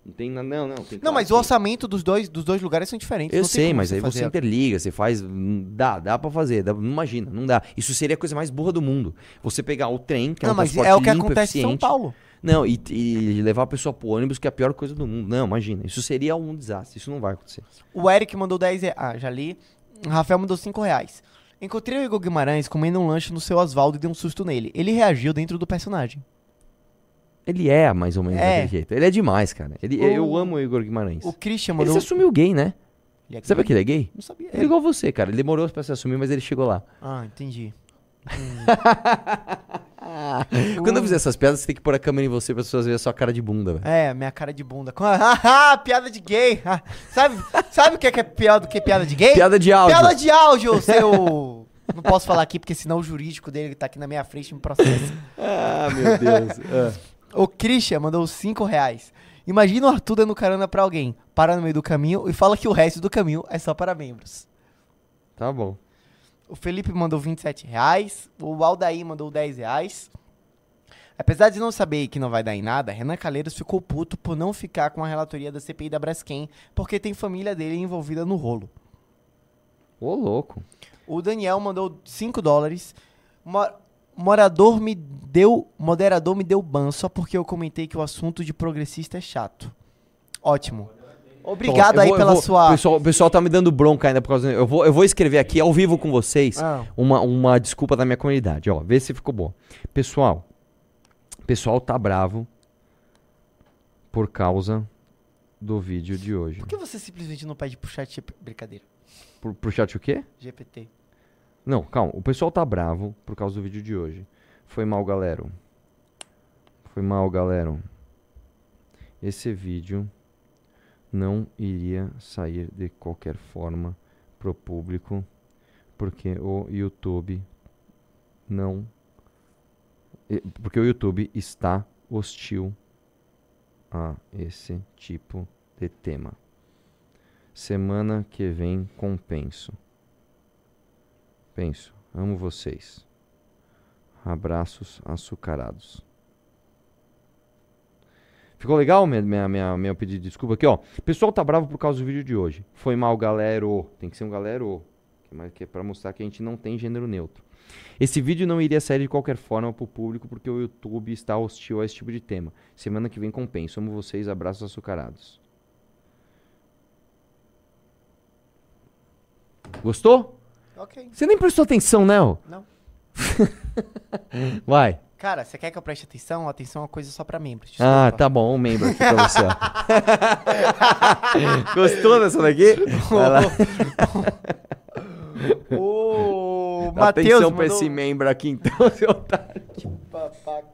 Não tem nada, não, não. Tem, Não, mas o orçamento dos dois, dos dois lugares são diferentes. Eu sei, mas aí você interliga, você faz. hum, Dá, dá pra fazer. dá- não imagina, não dá. Isso seria a coisa mais burra do mundo. Você pegar o trem, que é Não, um mas é o que limpo, acontece em São Paulo. Não, e, e levar a pessoa pro ônibus, que é a pior coisa do mundo. Não, imagina. Isso seria um desastre. Isso não vai acontecer. O Eric mandou 10 reais. Ah, já li. O Rafael mandou 5 reais. Encontrei o Igor Guimarães comendo um lanche no seu Oswaldo e dei um susto nele. Ele reagiu dentro do personagem. Ele é mais ou menos É. daquele jeito. Ele é demais, cara. Ele, O- Eu amo o Igor Guimarães. O Christian Ele mandou. se assumiu gay, né? Ele é Sabe que ele é gay? Não sabia. Ele é igual você, cara. Ele demorou pra se assumir, mas ele chegou lá. Ah, entendi. Quando eu fizer essas piadas, você tem que pôr a câmera em você pra as pessoas verem a sua cara de bunda, velho. É, minha cara de bunda. Com- Ah, piada de gay. Ah, sabe, sabe o que é, que é pior do que piada de gay? Piada de áudio. Piada de áudio, seu... Não posso falar aqui, porque senão o jurídico dele tá aqui na minha frente me processa. Ah, meu Deus. Ah. O Christian mandou 5 reais. Imagina o Arthur dando carona pra alguém, para no meio do caminho e fala que o resto do caminho é só para membros. Tá bom. O Felipe mandou 27 reais. O Aldair mandou 10 reais. Apesar de não saber que não vai dar em nada, Renan Calheiros ficou puto por não ficar com a relatoria da CPI da Braskem, porque tem família dele envolvida no rolo. Ô, louco. O Daniel mandou 5 dólares. Mo- morador me deu, moderador me deu ban só porque eu comentei que o assunto de progressista é chato. Ótimo. Obrigado Bom, aí vou- pela vou- sua. O pessoal, o pessoal tá me dando bronca ainda por causa. Eu vou, eu vou escrever aqui ao vivo com vocês Ah. uma, uma desculpa da minha comunidade. Ó, vê se ficou bom. Pessoal, pessoal tá bravo por causa do vídeo de hoje. Por que você simplesmente não pede pro chat brincadeira? Por, pro chat o quê? GPT. Não, calma. O pessoal tá bravo por causa do vídeo de hoje. Foi mal, galera. Foi mal, galera. Esse vídeo não iria sair de qualquer forma pro público, porque o YouTube não. Porque o YouTube está hostil a esse tipo de tema. Semana que vem compenso. Penso, amo vocês. Abraços açucarados. Ficou legal minha, minha, minha, meu pedido de desculpa aqui, ó. Pessoal tá bravo por causa do vídeo de hoje. Foi mal, galero. Tem que ser um galero. Que mais que é pra mostrar que a gente não tem gênero neutro. Esse vídeo não iria sair de qualquer forma pro público porque o YouTube está hostil a esse tipo de tema. Semana que vem compenso. Amo vocês. Abraços açucarados. Gostou? Ok. Você nem prestou atenção, né? ó? Não. Vai. Cara, você quer que eu preste atenção? Atenção é uma coisa só pra membros. Ah, desculpa. tá bom, um membro aqui pra você, ó. Gostou dessa daqui? Vai lá. O Matheus atenção pra mandou... esse membro aqui, então, seu otário. Babaca.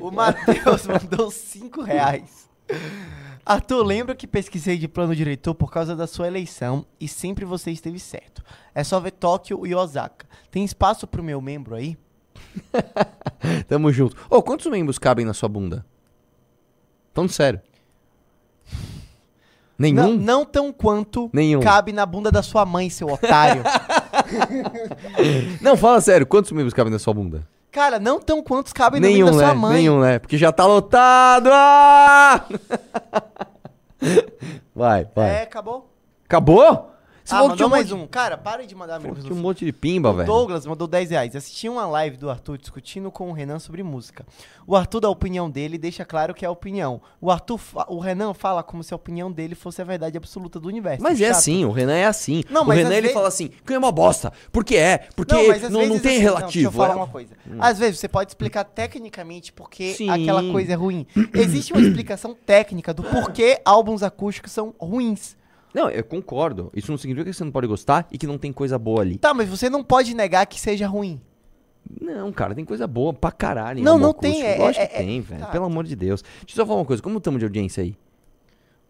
O Matheus mandou 5 reais. Arthur, lembra que pesquisei de plano diretor por causa da sua eleição e sempre você esteve certo. É só ver Tóquio e Osaka. Tem espaço pro meu membro aí? Tamo junto. Ô, quantos membros cabem na sua bunda? Falando sério. Nenhum? Não, não tão quanto Nenhum. cabe na bunda da sua mãe, seu otário. Não, fala sério. Quantos membros cabem na sua bunda? Cara, não tão quantos cabem no Nenhum, meio da né? sua mãe. Nenhum, né? Porque já tá lotado. Ah! Vai, vai. É, acabou? Acabou? Você ah, mandou um mais um. Cara, para de mandar no tinha um monte de pimba, O velho. Douglas mandou 10 reais. Assisti uma live do Arthur discutindo com o Renan sobre música. O Arthur dá a opinião dele e deixa claro que é a opinião. O Arthur, fa- o Renan fala como se a opinião dele fosse a verdade absoluta do universo. Mas é assim, o Renan é assim. Não, o Renan ele vezes- fala assim, que é uma bosta. Porque é, porque Não, não, mas não, tem assim, relativo. deixa eu falar é- uma coisa. Às vezes você pode explicar tecnicamente porque Sim. aquela coisa é ruim. Existe uma explicação técnica do porquê álbuns acústicos são ruins. Não, eu concordo. Isso não significa que você não pode gostar e que não tem coisa boa ali. Tá, mas você não pode negar que seja ruim. Não, cara, tem coisa boa pra caralho. em Não, não acústico. tem, é- Lógico é- que tem, é- velho. tá. Pelo amor de Deus. Deixa eu só falar uma coisa. Como estamos de audiência aí?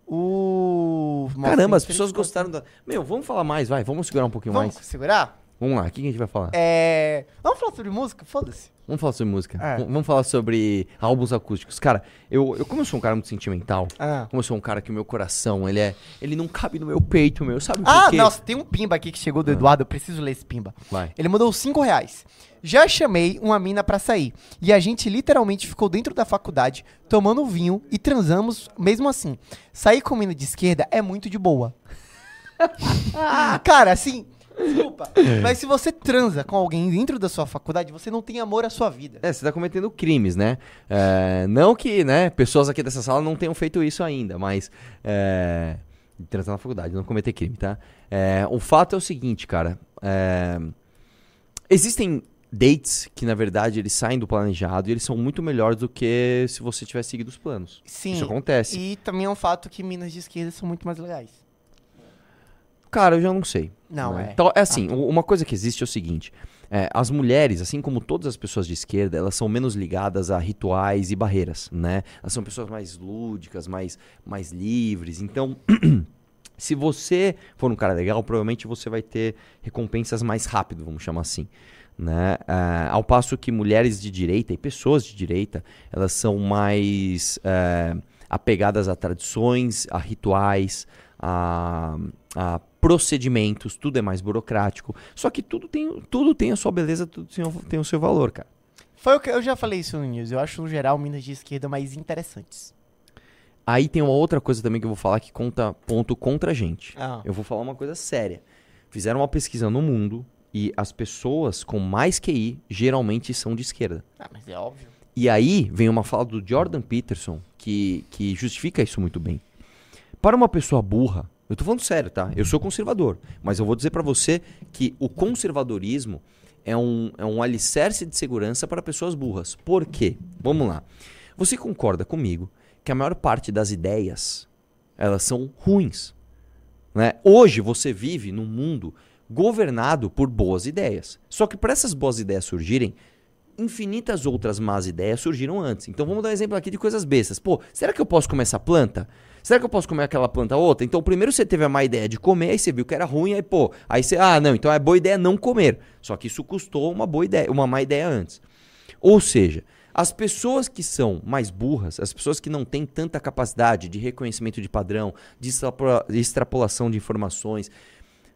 O. Caramba, as pessoas gostaram da. Meu, vamos falar mais, vai. Vamos segurar um pouquinho Vamos mais. segurar? Vamos lá, o que a gente vai falar? É. Vamos falar sobre música? Foda-se. Vamos falar sobre música. É. Vamos falar sobre álbuns acústicos. Cara, eu, eu como eu sou um cara muito sentimental, Ah. como eu sou um cara que o meu coração, ele é. Ele não cabe no meu peito, meu. Sabe por Ah, quê? nossa, tem um pimba aqui que chegou do Eduardo, eu preciso ler esse pimba. Vai. Ele mandou 5 reais. Já chamei uma mina pra sair. E a gente literalmente ficou dentro da faculdade, tomando vinho e transamos mesmo assim. Sair com mina de esquerda é muito de boa. Cara, assim, desculpa. Mas se você transa com alguém dentro da sua faculdade, você não tem amor à sua vida. É, você tá cometendo crimes, né? É, não que, né, pessoas aqui dessa sala não tenham feito isso ainda, mas. É, transar na faculdade, não cometer crime, tá? É, o fato é o seguinte, cara. é, existem dates que, na verdade, eles saem do planejado e eles são muito melhores do que se você tivesse seguido os planos. Sim. Isso acontece. E também é um fato que minas de esquerda são muito mais legais. Cara, eu já não sei. Não, né? é. Então, é assim, u- uma coisa que existe é o seguinte. É, as mulheres, assim como todas as pessoas de esquerda, elas são menos ligadas a rituais e barreiras, né? Elas são pessoas mais lúdicas, mais, mais livres. Então, se você for um cara legal, provavelmente você vai ter recompensas mais rápido, vamos chamar assim. Né? Ah, ao passo que mulheres de direita e pessoas de direita, elas são mais eh, apegadas a tradições, a rituais, a, a procedimentos, tudo é mais burocrático. Só que tudo tem, tudo tem a sua beleza, tudo tem, o- tem o seu valor, cara. Foi o que eu já falei isso no News. Eu acho, no geral, minas de esquerda mais interessantes. Aí tem uma outra coisa também que eu vou falar que conta ponto contra a gente. Ah. Eu vou falar uma coisa séria. Fizeram uma pesquisa no mundo e as pessoas com mais QI geralmente são de esquerda. Ah, mas é óbvio. E aí vem uma fala do Jordan Peterson que, que justifica isso muito bem. Para uma pessoa burra, eu tô falando sério, tá? Eu sou conservador, mas eu vou dizer pra você que o conservadorismo é um, é um alicerce de segurança para pessoas burras. Por quê? Vamos lá. Você concorda comigo que a maior parte das ideias elas são ruins? Né? Hoje você vive num mundo governado por boas ideias. Só que para essas boas ideias surgirem, infinitas outras más ideias surgiram antes. Então vamos dar um exemplo aqui de coisas bestas. Pô, será que eu posso comer essa planta? Será que eu posso comer aquela planta outra? Então primeiro você teve a má ideia de comer, aí você viu que era ruim, aí pô, aí você, ah, não, então é boa ideia não comer. Só que isso custou uma boa ideia, uma má ideia antes. Ou seja, as pessoas que são mais burras, as pessoas que não têm tanta capacidade de reconhecimento de padrão, de extrapola- de extrapolação de informações,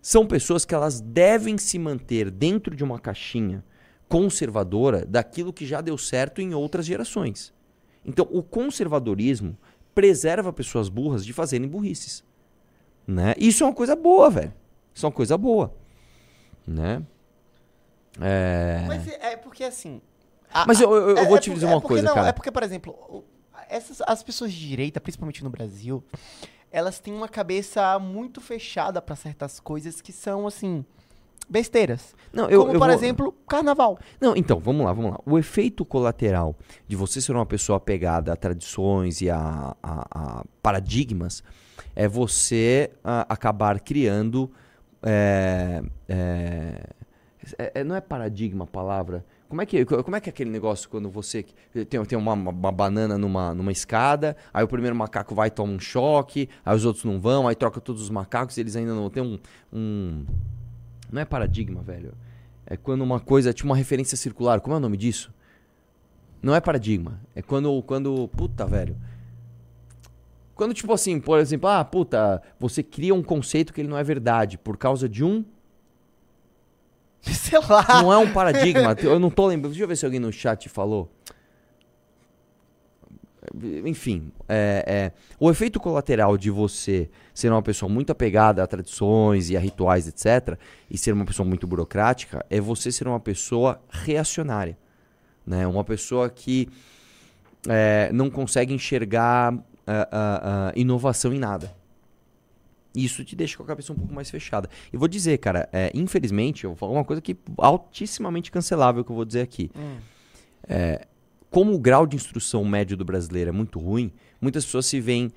são pessoas que elas devem se manter dentro de uma caixinha conservadora daquilo que já deu certo em outras gerações. Então, o conservadorismo preserva pessoas burras de fazerem burrices. Né? Isso é uma coisa boa, velho. Isso é uma coisa boa. Né? É... Mas é é porque assim. a- Mas eu- eu- eu é- vou é te dizer é uma porque coisa, não, cara. É porque, por exemplo, essas, as pessoas de direita, principalmente no Brasil, elas têm uma cabeça muito fechada pra certas coisas que são, assim, besteiras. Não, eu, Como, eu por vou- exemplo, carnaval. Não, então, vamos lá, vamos lá. O efeito colateral de você ser uma pessoa apegada a tradições e a, a- a paradigmas é você ah, acabar criando. é, é, é- é- não é paradigma a palavra. Como é, que, como é que é aquele negócio quando você tem, tem uma, uma- uma banana numa, numa escada, aí o primeiro macaco vai e toma um choque, aí os outros não vão, aí troca todos os macacos e eles ainda não tem um- um não é paradigma, velho. É quando uma coisa, tipo uma referência circular. Como é o nome disso? Não é paradigma. É quando, quando, puta, velho. Quando, tipo assim, por exemplo, ah, puta, você cria um conceito que ele não é verdade por causa de um. Sei lá. Não é um paradigma. Eu não tô lembrando. Deixa eu ver se alguém no chat falou. Enfim, é, é, o efeito colateral de você ser uma pessoa muito apegada a tradições e a rituais, etc., e ser uma pessoa muito burocrática, é você ser uma pessoa reacionária. Né? Uma pessoa que é, não consegue enxergar ah, ah, ah, inovação em nada. Isso te deixa com a cabeça um pouco mais fechada. E vou dizer, cara, é, infelizmente, eu vou falar uma coisa que altissimamente cancelável que eu vou dizer aqui. É, como o grau de instrução médio do brasileiro é muito ruim, muitas pessoas se veem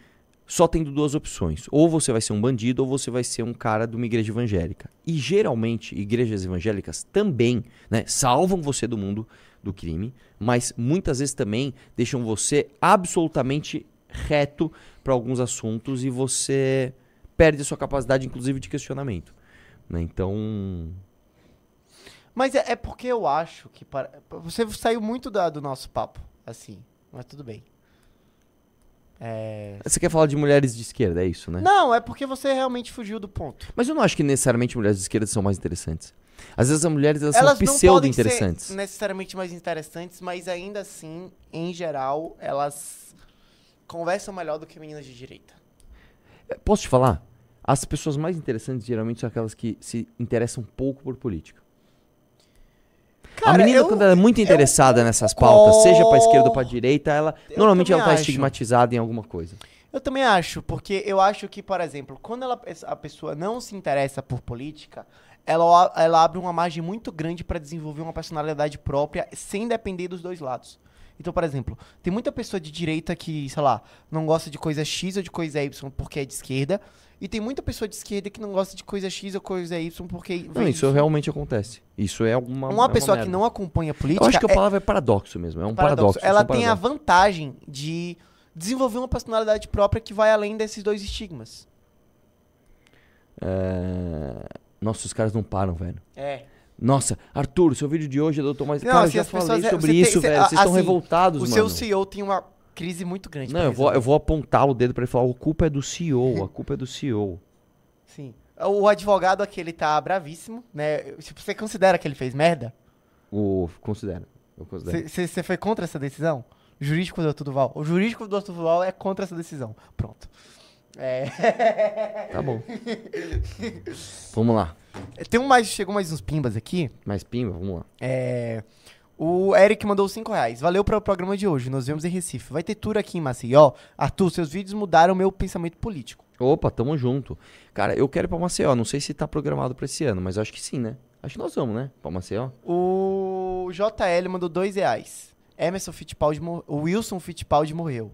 só tendo duas opções. Ou você vai ser um bandido, ou você vai ser um cara de uma igreja evangélica. E geralmente, igrejas evangélicas também né, salvam você do mundo do crime, mas muitas vezes também deixam você absolutamente reto para alguns assuntos e você perde a sua capacidade, inclusive, de questionamento. né? Então. Mas é, é porque eu acho que. Para... Você saiu muito da- do nosso papo, assim. Mas tudo bem. É... Você quer falar de mulheres de esquerda, é isso, né? Não, é porque você realmente fugiu do ponto. Mas eu não acho que necessariamente mulheres de esquerda são mais interessantes. Às vezes as mulheres elas, Elas são não pseudo podem interessantes. ser necessariamente mais interessantes, mas ainda assim, em geral, elas conversam melhor do que meninas de direita. Posso te falar? As pessoas mais interessantes geralmente são aquelas que se interessam pouco por política. A Cara, menina, eu- quando ela é muito eu interessada nessas pautas, seja pra esquerda ou pra direita, ela normalmente ela tá acho. estigmatizada em alguma coisa. Eu também acho, porque eu acho que, por exemplo, quando ela, a pessoa não se interessa por política, ela, ela abre uma margem muito grande para desenvolver uma personalidade própria sem depender dos dois lados. Então, por exemplo, tem muita pessoa de direita que, sei lá, não gosta de coisa X ou de coisa Y porque é de esquerda. E tem muita pessoa de esquerda que não gosta de coisa X ou coisa Y porque. Não, vê isso realmente acontece. Isso é alguma. Uma é pessoa que merda. não acompanha política. Eu acho que a é- palavra é paradoxo mesmo. É um paradoxo. paradoxo. Ela isso é um tem a paradoxo. vantagem de desenvolver uma personalidade própria que vai além desses dois estigmas. É, Nossa, os caras não param, velho. É. Nossa, Arthur, seu vídeo de hoje é doutor mais. Não, Cara, assim, eu já falei pessoas- sobre tem- isso, velho. a- Vocês estão assim, revoltados, O mano. seu CEO tem uma crise muito grande. Não, eu vou, eu vou apontar o dedo pra ele falar: a culpa é do CEO, a culpa é do CEO. Sim. O advogado aqui, ele tá bravíssimo, né? Tipo, você considera que ele fez merda? O, considero. Você foi contra essa decisão? O jurídico do Dr. Duval. O jurídico do Dr. Duval é contra essa decisão. Pronto. É. Tá bom. Vamos lá. Tem um mais, chegou mais uns pimbas aqui. Mais pimba, vamos lá. É. O Eric mandou 5 reais. Valeu pelo programa de hoje. Nos vemos em Recife. Vai ter tour aqui em Maceió. Arthur, seus vídeos mudaram meu pensamento político. Opa, tamo junto. Cara, eu quero ir pra Maceió. Não sei se tá programado pra esse ano, mas acho que sim, né? Acho que nós vamos, né? Pra Maceió. O JL mandou 2 reais. Emerson Fittipaldi mor... O Wilson Fittipaldi morreu.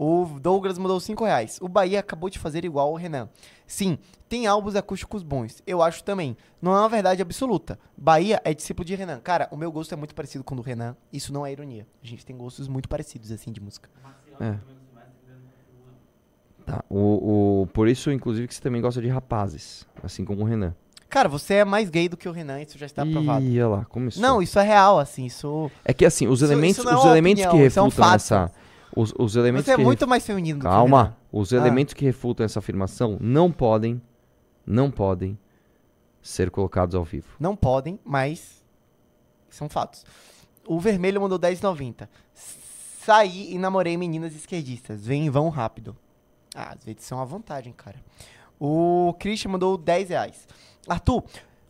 O Douglas mandou 5 reais. O Bahia acabou de fazer igual ao Renan. Sim, tem álbuns acústicos bons. Eu acho também. Não é uma verdade absoluta. Bahia é discípulo de Renan. Cara, o meu gosto é muito parecido com o do Renan. Isso não é ironia. A gente tem gostos muito parecidos, assim, de música. É. Tá. O, o, por isso, inclusive, que você também gosta de rapazes. Assim como o Renan. Cara, você é mais gay do que o Renan. Isso já está provado. Ih, olha lá, começou. Não, isso é real, assim. Isso... É que assim, os Isso- elementos, isso é os elementos opinião, que isso é um refutam essa. Os, os elementos Você é que muito ref- mais feminino do que o Calma. Os Ah. elementos que refutam essa afirmação não podem, não podem ser colocados ao vivo. Não podem, mas são fatos. O vermelho mandou 10,90. Saí e namorei meninas esquerdistas. Vem e vão rápido. Ah, às vezes são à vontade, cara. O Christian mandou 10 reais. Arthur,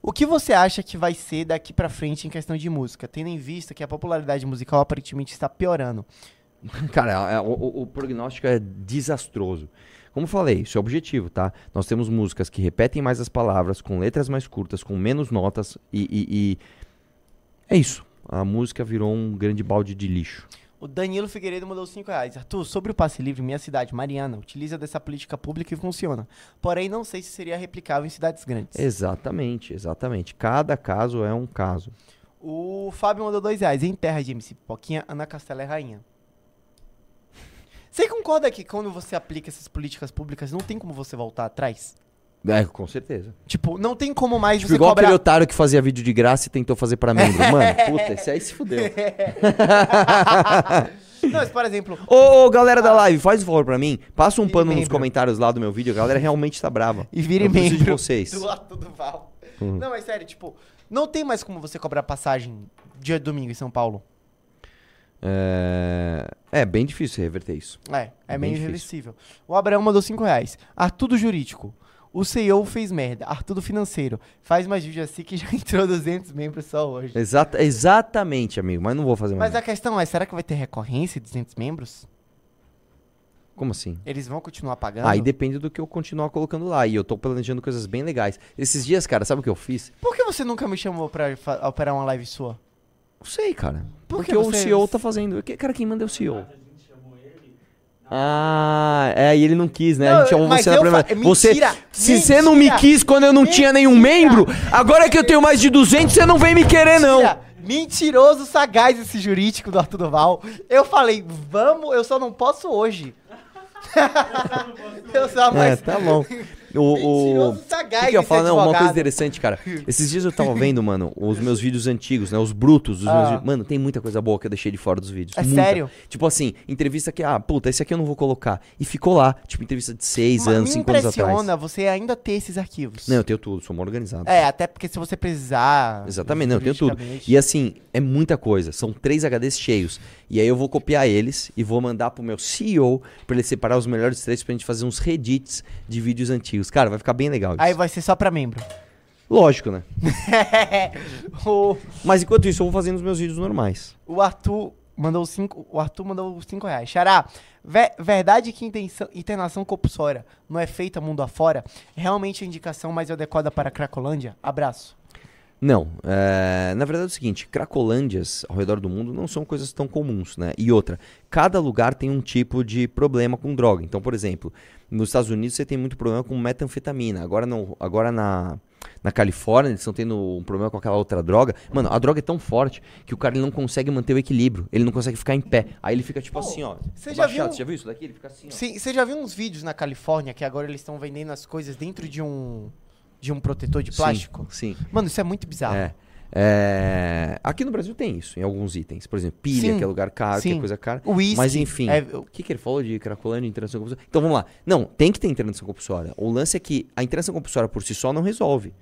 o que você acha que vai ser daqui pra frente em questão de música? Tendo em vista que a popularidade musical aparentemente está piorando. Cara, é- o, o- o prognóstico é desastroso. Como falei, isso é objetivo, tá? Nós temos músicas que repetem mais as palavras, com letras mais curtas, com menos notas e, e- e- é isso. A música virou um grande balde de lixo. O Danilo Figueiredo mandou 5 reais. Arthur, sobre o passe livre, minha cidade, Mariana, utiliza dessa política pública e funciona. Porém, não sei se seria replicável em cidades grandes. Exatamente, exatamente. Cada caso é um caso. O Fábio mandou 2 reais. Em terra de MC Pipoquinha, Ana Castela é rainha. Você concorda que quando você aplica essas políticas públicas, não tem como você voltar atrás? É, com certeza. Tipo, não tem como mais Tipo, você igual cobrar... aquele otário que fazia vídeo de graça e tentou fazer pra membro. Mano, puta, esse aí se fudeu. Não, mas, por exemplo... Ô, ô, galera da live, faz um favor pra mim. Passa um pano nos membro. comentários lá do meu vídeo. A galera realmente tá brava. E vire Eu membro de vocês. do Arthur Duval. Uhum. Não, mas sério, tipo... Não tem mais como você cobrar passagem dia de domingo em São Paulo. É... é bem difícil reverter isso. É, é Bem meio difícil. irreversível. O Abraão mandou 5 reais. Arthur do Jurídico. O CEO fez merda. Arthur do Financeiro. Faz mais vídeo assim que já entrou 200 membros só hoje. Exata, exatamente, amigo. Mas não vou fazer mais. Mas a questão é, será que vai ter recorrência de 200 membros? Como assim? Eles vão continuar pagando? Aí depende do que eu continuar colocando lá. E eu tô planejando coisas bem legais. Esses dias, cara, sabe o que eu fiz? Por que você nunca me chamou pra operar uma live sua? Não sei, cara. Por Porque que o você- CEO tá fazendo. Que- Cara, quem manda é o CEO. Ah, é, e ele não quis, né? a Não, gente chamou mas você na eu primeira. fa- Você, mentira, se você não me mentira, quis quando eu não tinha nenhum mentira. membro, agora que eu tenho mais de 200, você não vem me querer, não. Mentira! Mentiroso, sagaz esse jurídico do Arthur Duval. Eu falei, vamos, eu só não posso hoje. eu só É, tá bom. O, o... O sagaz que, que eu falo? Não, uma coisa interessante, cara. Esses dias eu tava vendo, mano, os meus vídeos antigos, né? Os brutos dos Ah. meus. Mano, tem muita coisa boa que eu deixei de fora dos vídeos. É muita. sério? Tipo assim, entrevista que, ah, puta, esse aqui eu não vou colocar. E ficou lá. Tipo, entrevista de seis Ma- anos, cinco anos atrás. impressiona você ainda ter esses arquivos. Não, eu tenho tudo, sou mal organizado. É, até porque se você precisar... Exatamente, não, eu tenho tudo. E assim, é muita coisa. São três HDs cheios. E aí eu vou copiar eles e vou mandar pro meu CEO pra ele separar os melhores três pra gente fazer uns redits de vídeos antigos. Cara, vai ficar bem legal isso. Aí vai ser só pra membro. Lógico, né? o, Mas enquanto isso, eu vou fazendo os meus vídeos normais. o Arthur mandou cinco. O Arthur mandou 5 reais. Xará, ve- verdade que intenção, internação compulsória não é feita mundo afora? Realmente a indicação mais adequada para a Cracolândia? Abraço. Não, é, na verdade é o seguinte, cracolândias ao redor do mundo não são coisas tão comuns, né? E outra, cada lugar tem um tipo de problema com droga. Então, por exemplo, nos Estados Unidos você tem muito problema com metanfetamina. Agora, não, agora na, na Califórnia eles estão tendo um problema com aquela outra droga. Mano, a droga é tão forte que o cara não consegue manter o equilíbrio. Ele não consegue ficar em pé. Aí ele fica tipo assim, ó. você já abaixado. viu- Você já viu isso daqui? Ele fica assim, ó. Sim, você já viu uns vídeos na Califórnia que agora eles estão vendendo as coisas dentro de um de um protetor de plástico? Sim. sim. Mano, isso é muito bizarro. É. É, Aqui no Brasil tem isso, em alguns itens. Por exemplo, pilha, Sim, que é lugar caro, que é sim. coisa cara. Mas enfim, é, o que, que ele falou de cracolândia e internação compulsória? Então vamos lá. Não, tem que ter internação compulsória. O lance é que a internação compulsória por si só não resolve.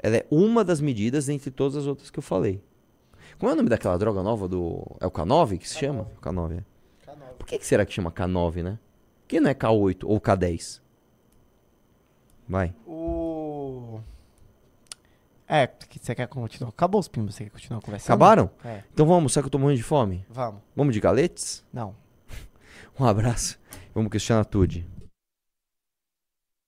Ela é uma das medidas entre todas as outras que eu falei. Como é o nome daquela droga nova do. É o K9 que se chama? K9, é. Por que, que será que chama K9, né? Por que não é K8 ou K10? Vai. É, que você quer continuar? Acabou os pimbos, você quer continuar conversando? Acabaram? É, Então vamos almoçar que eu tô morrendo de fome? vamos. Vamos de galetes? Não. Um abraço. Vamos questionar tudo.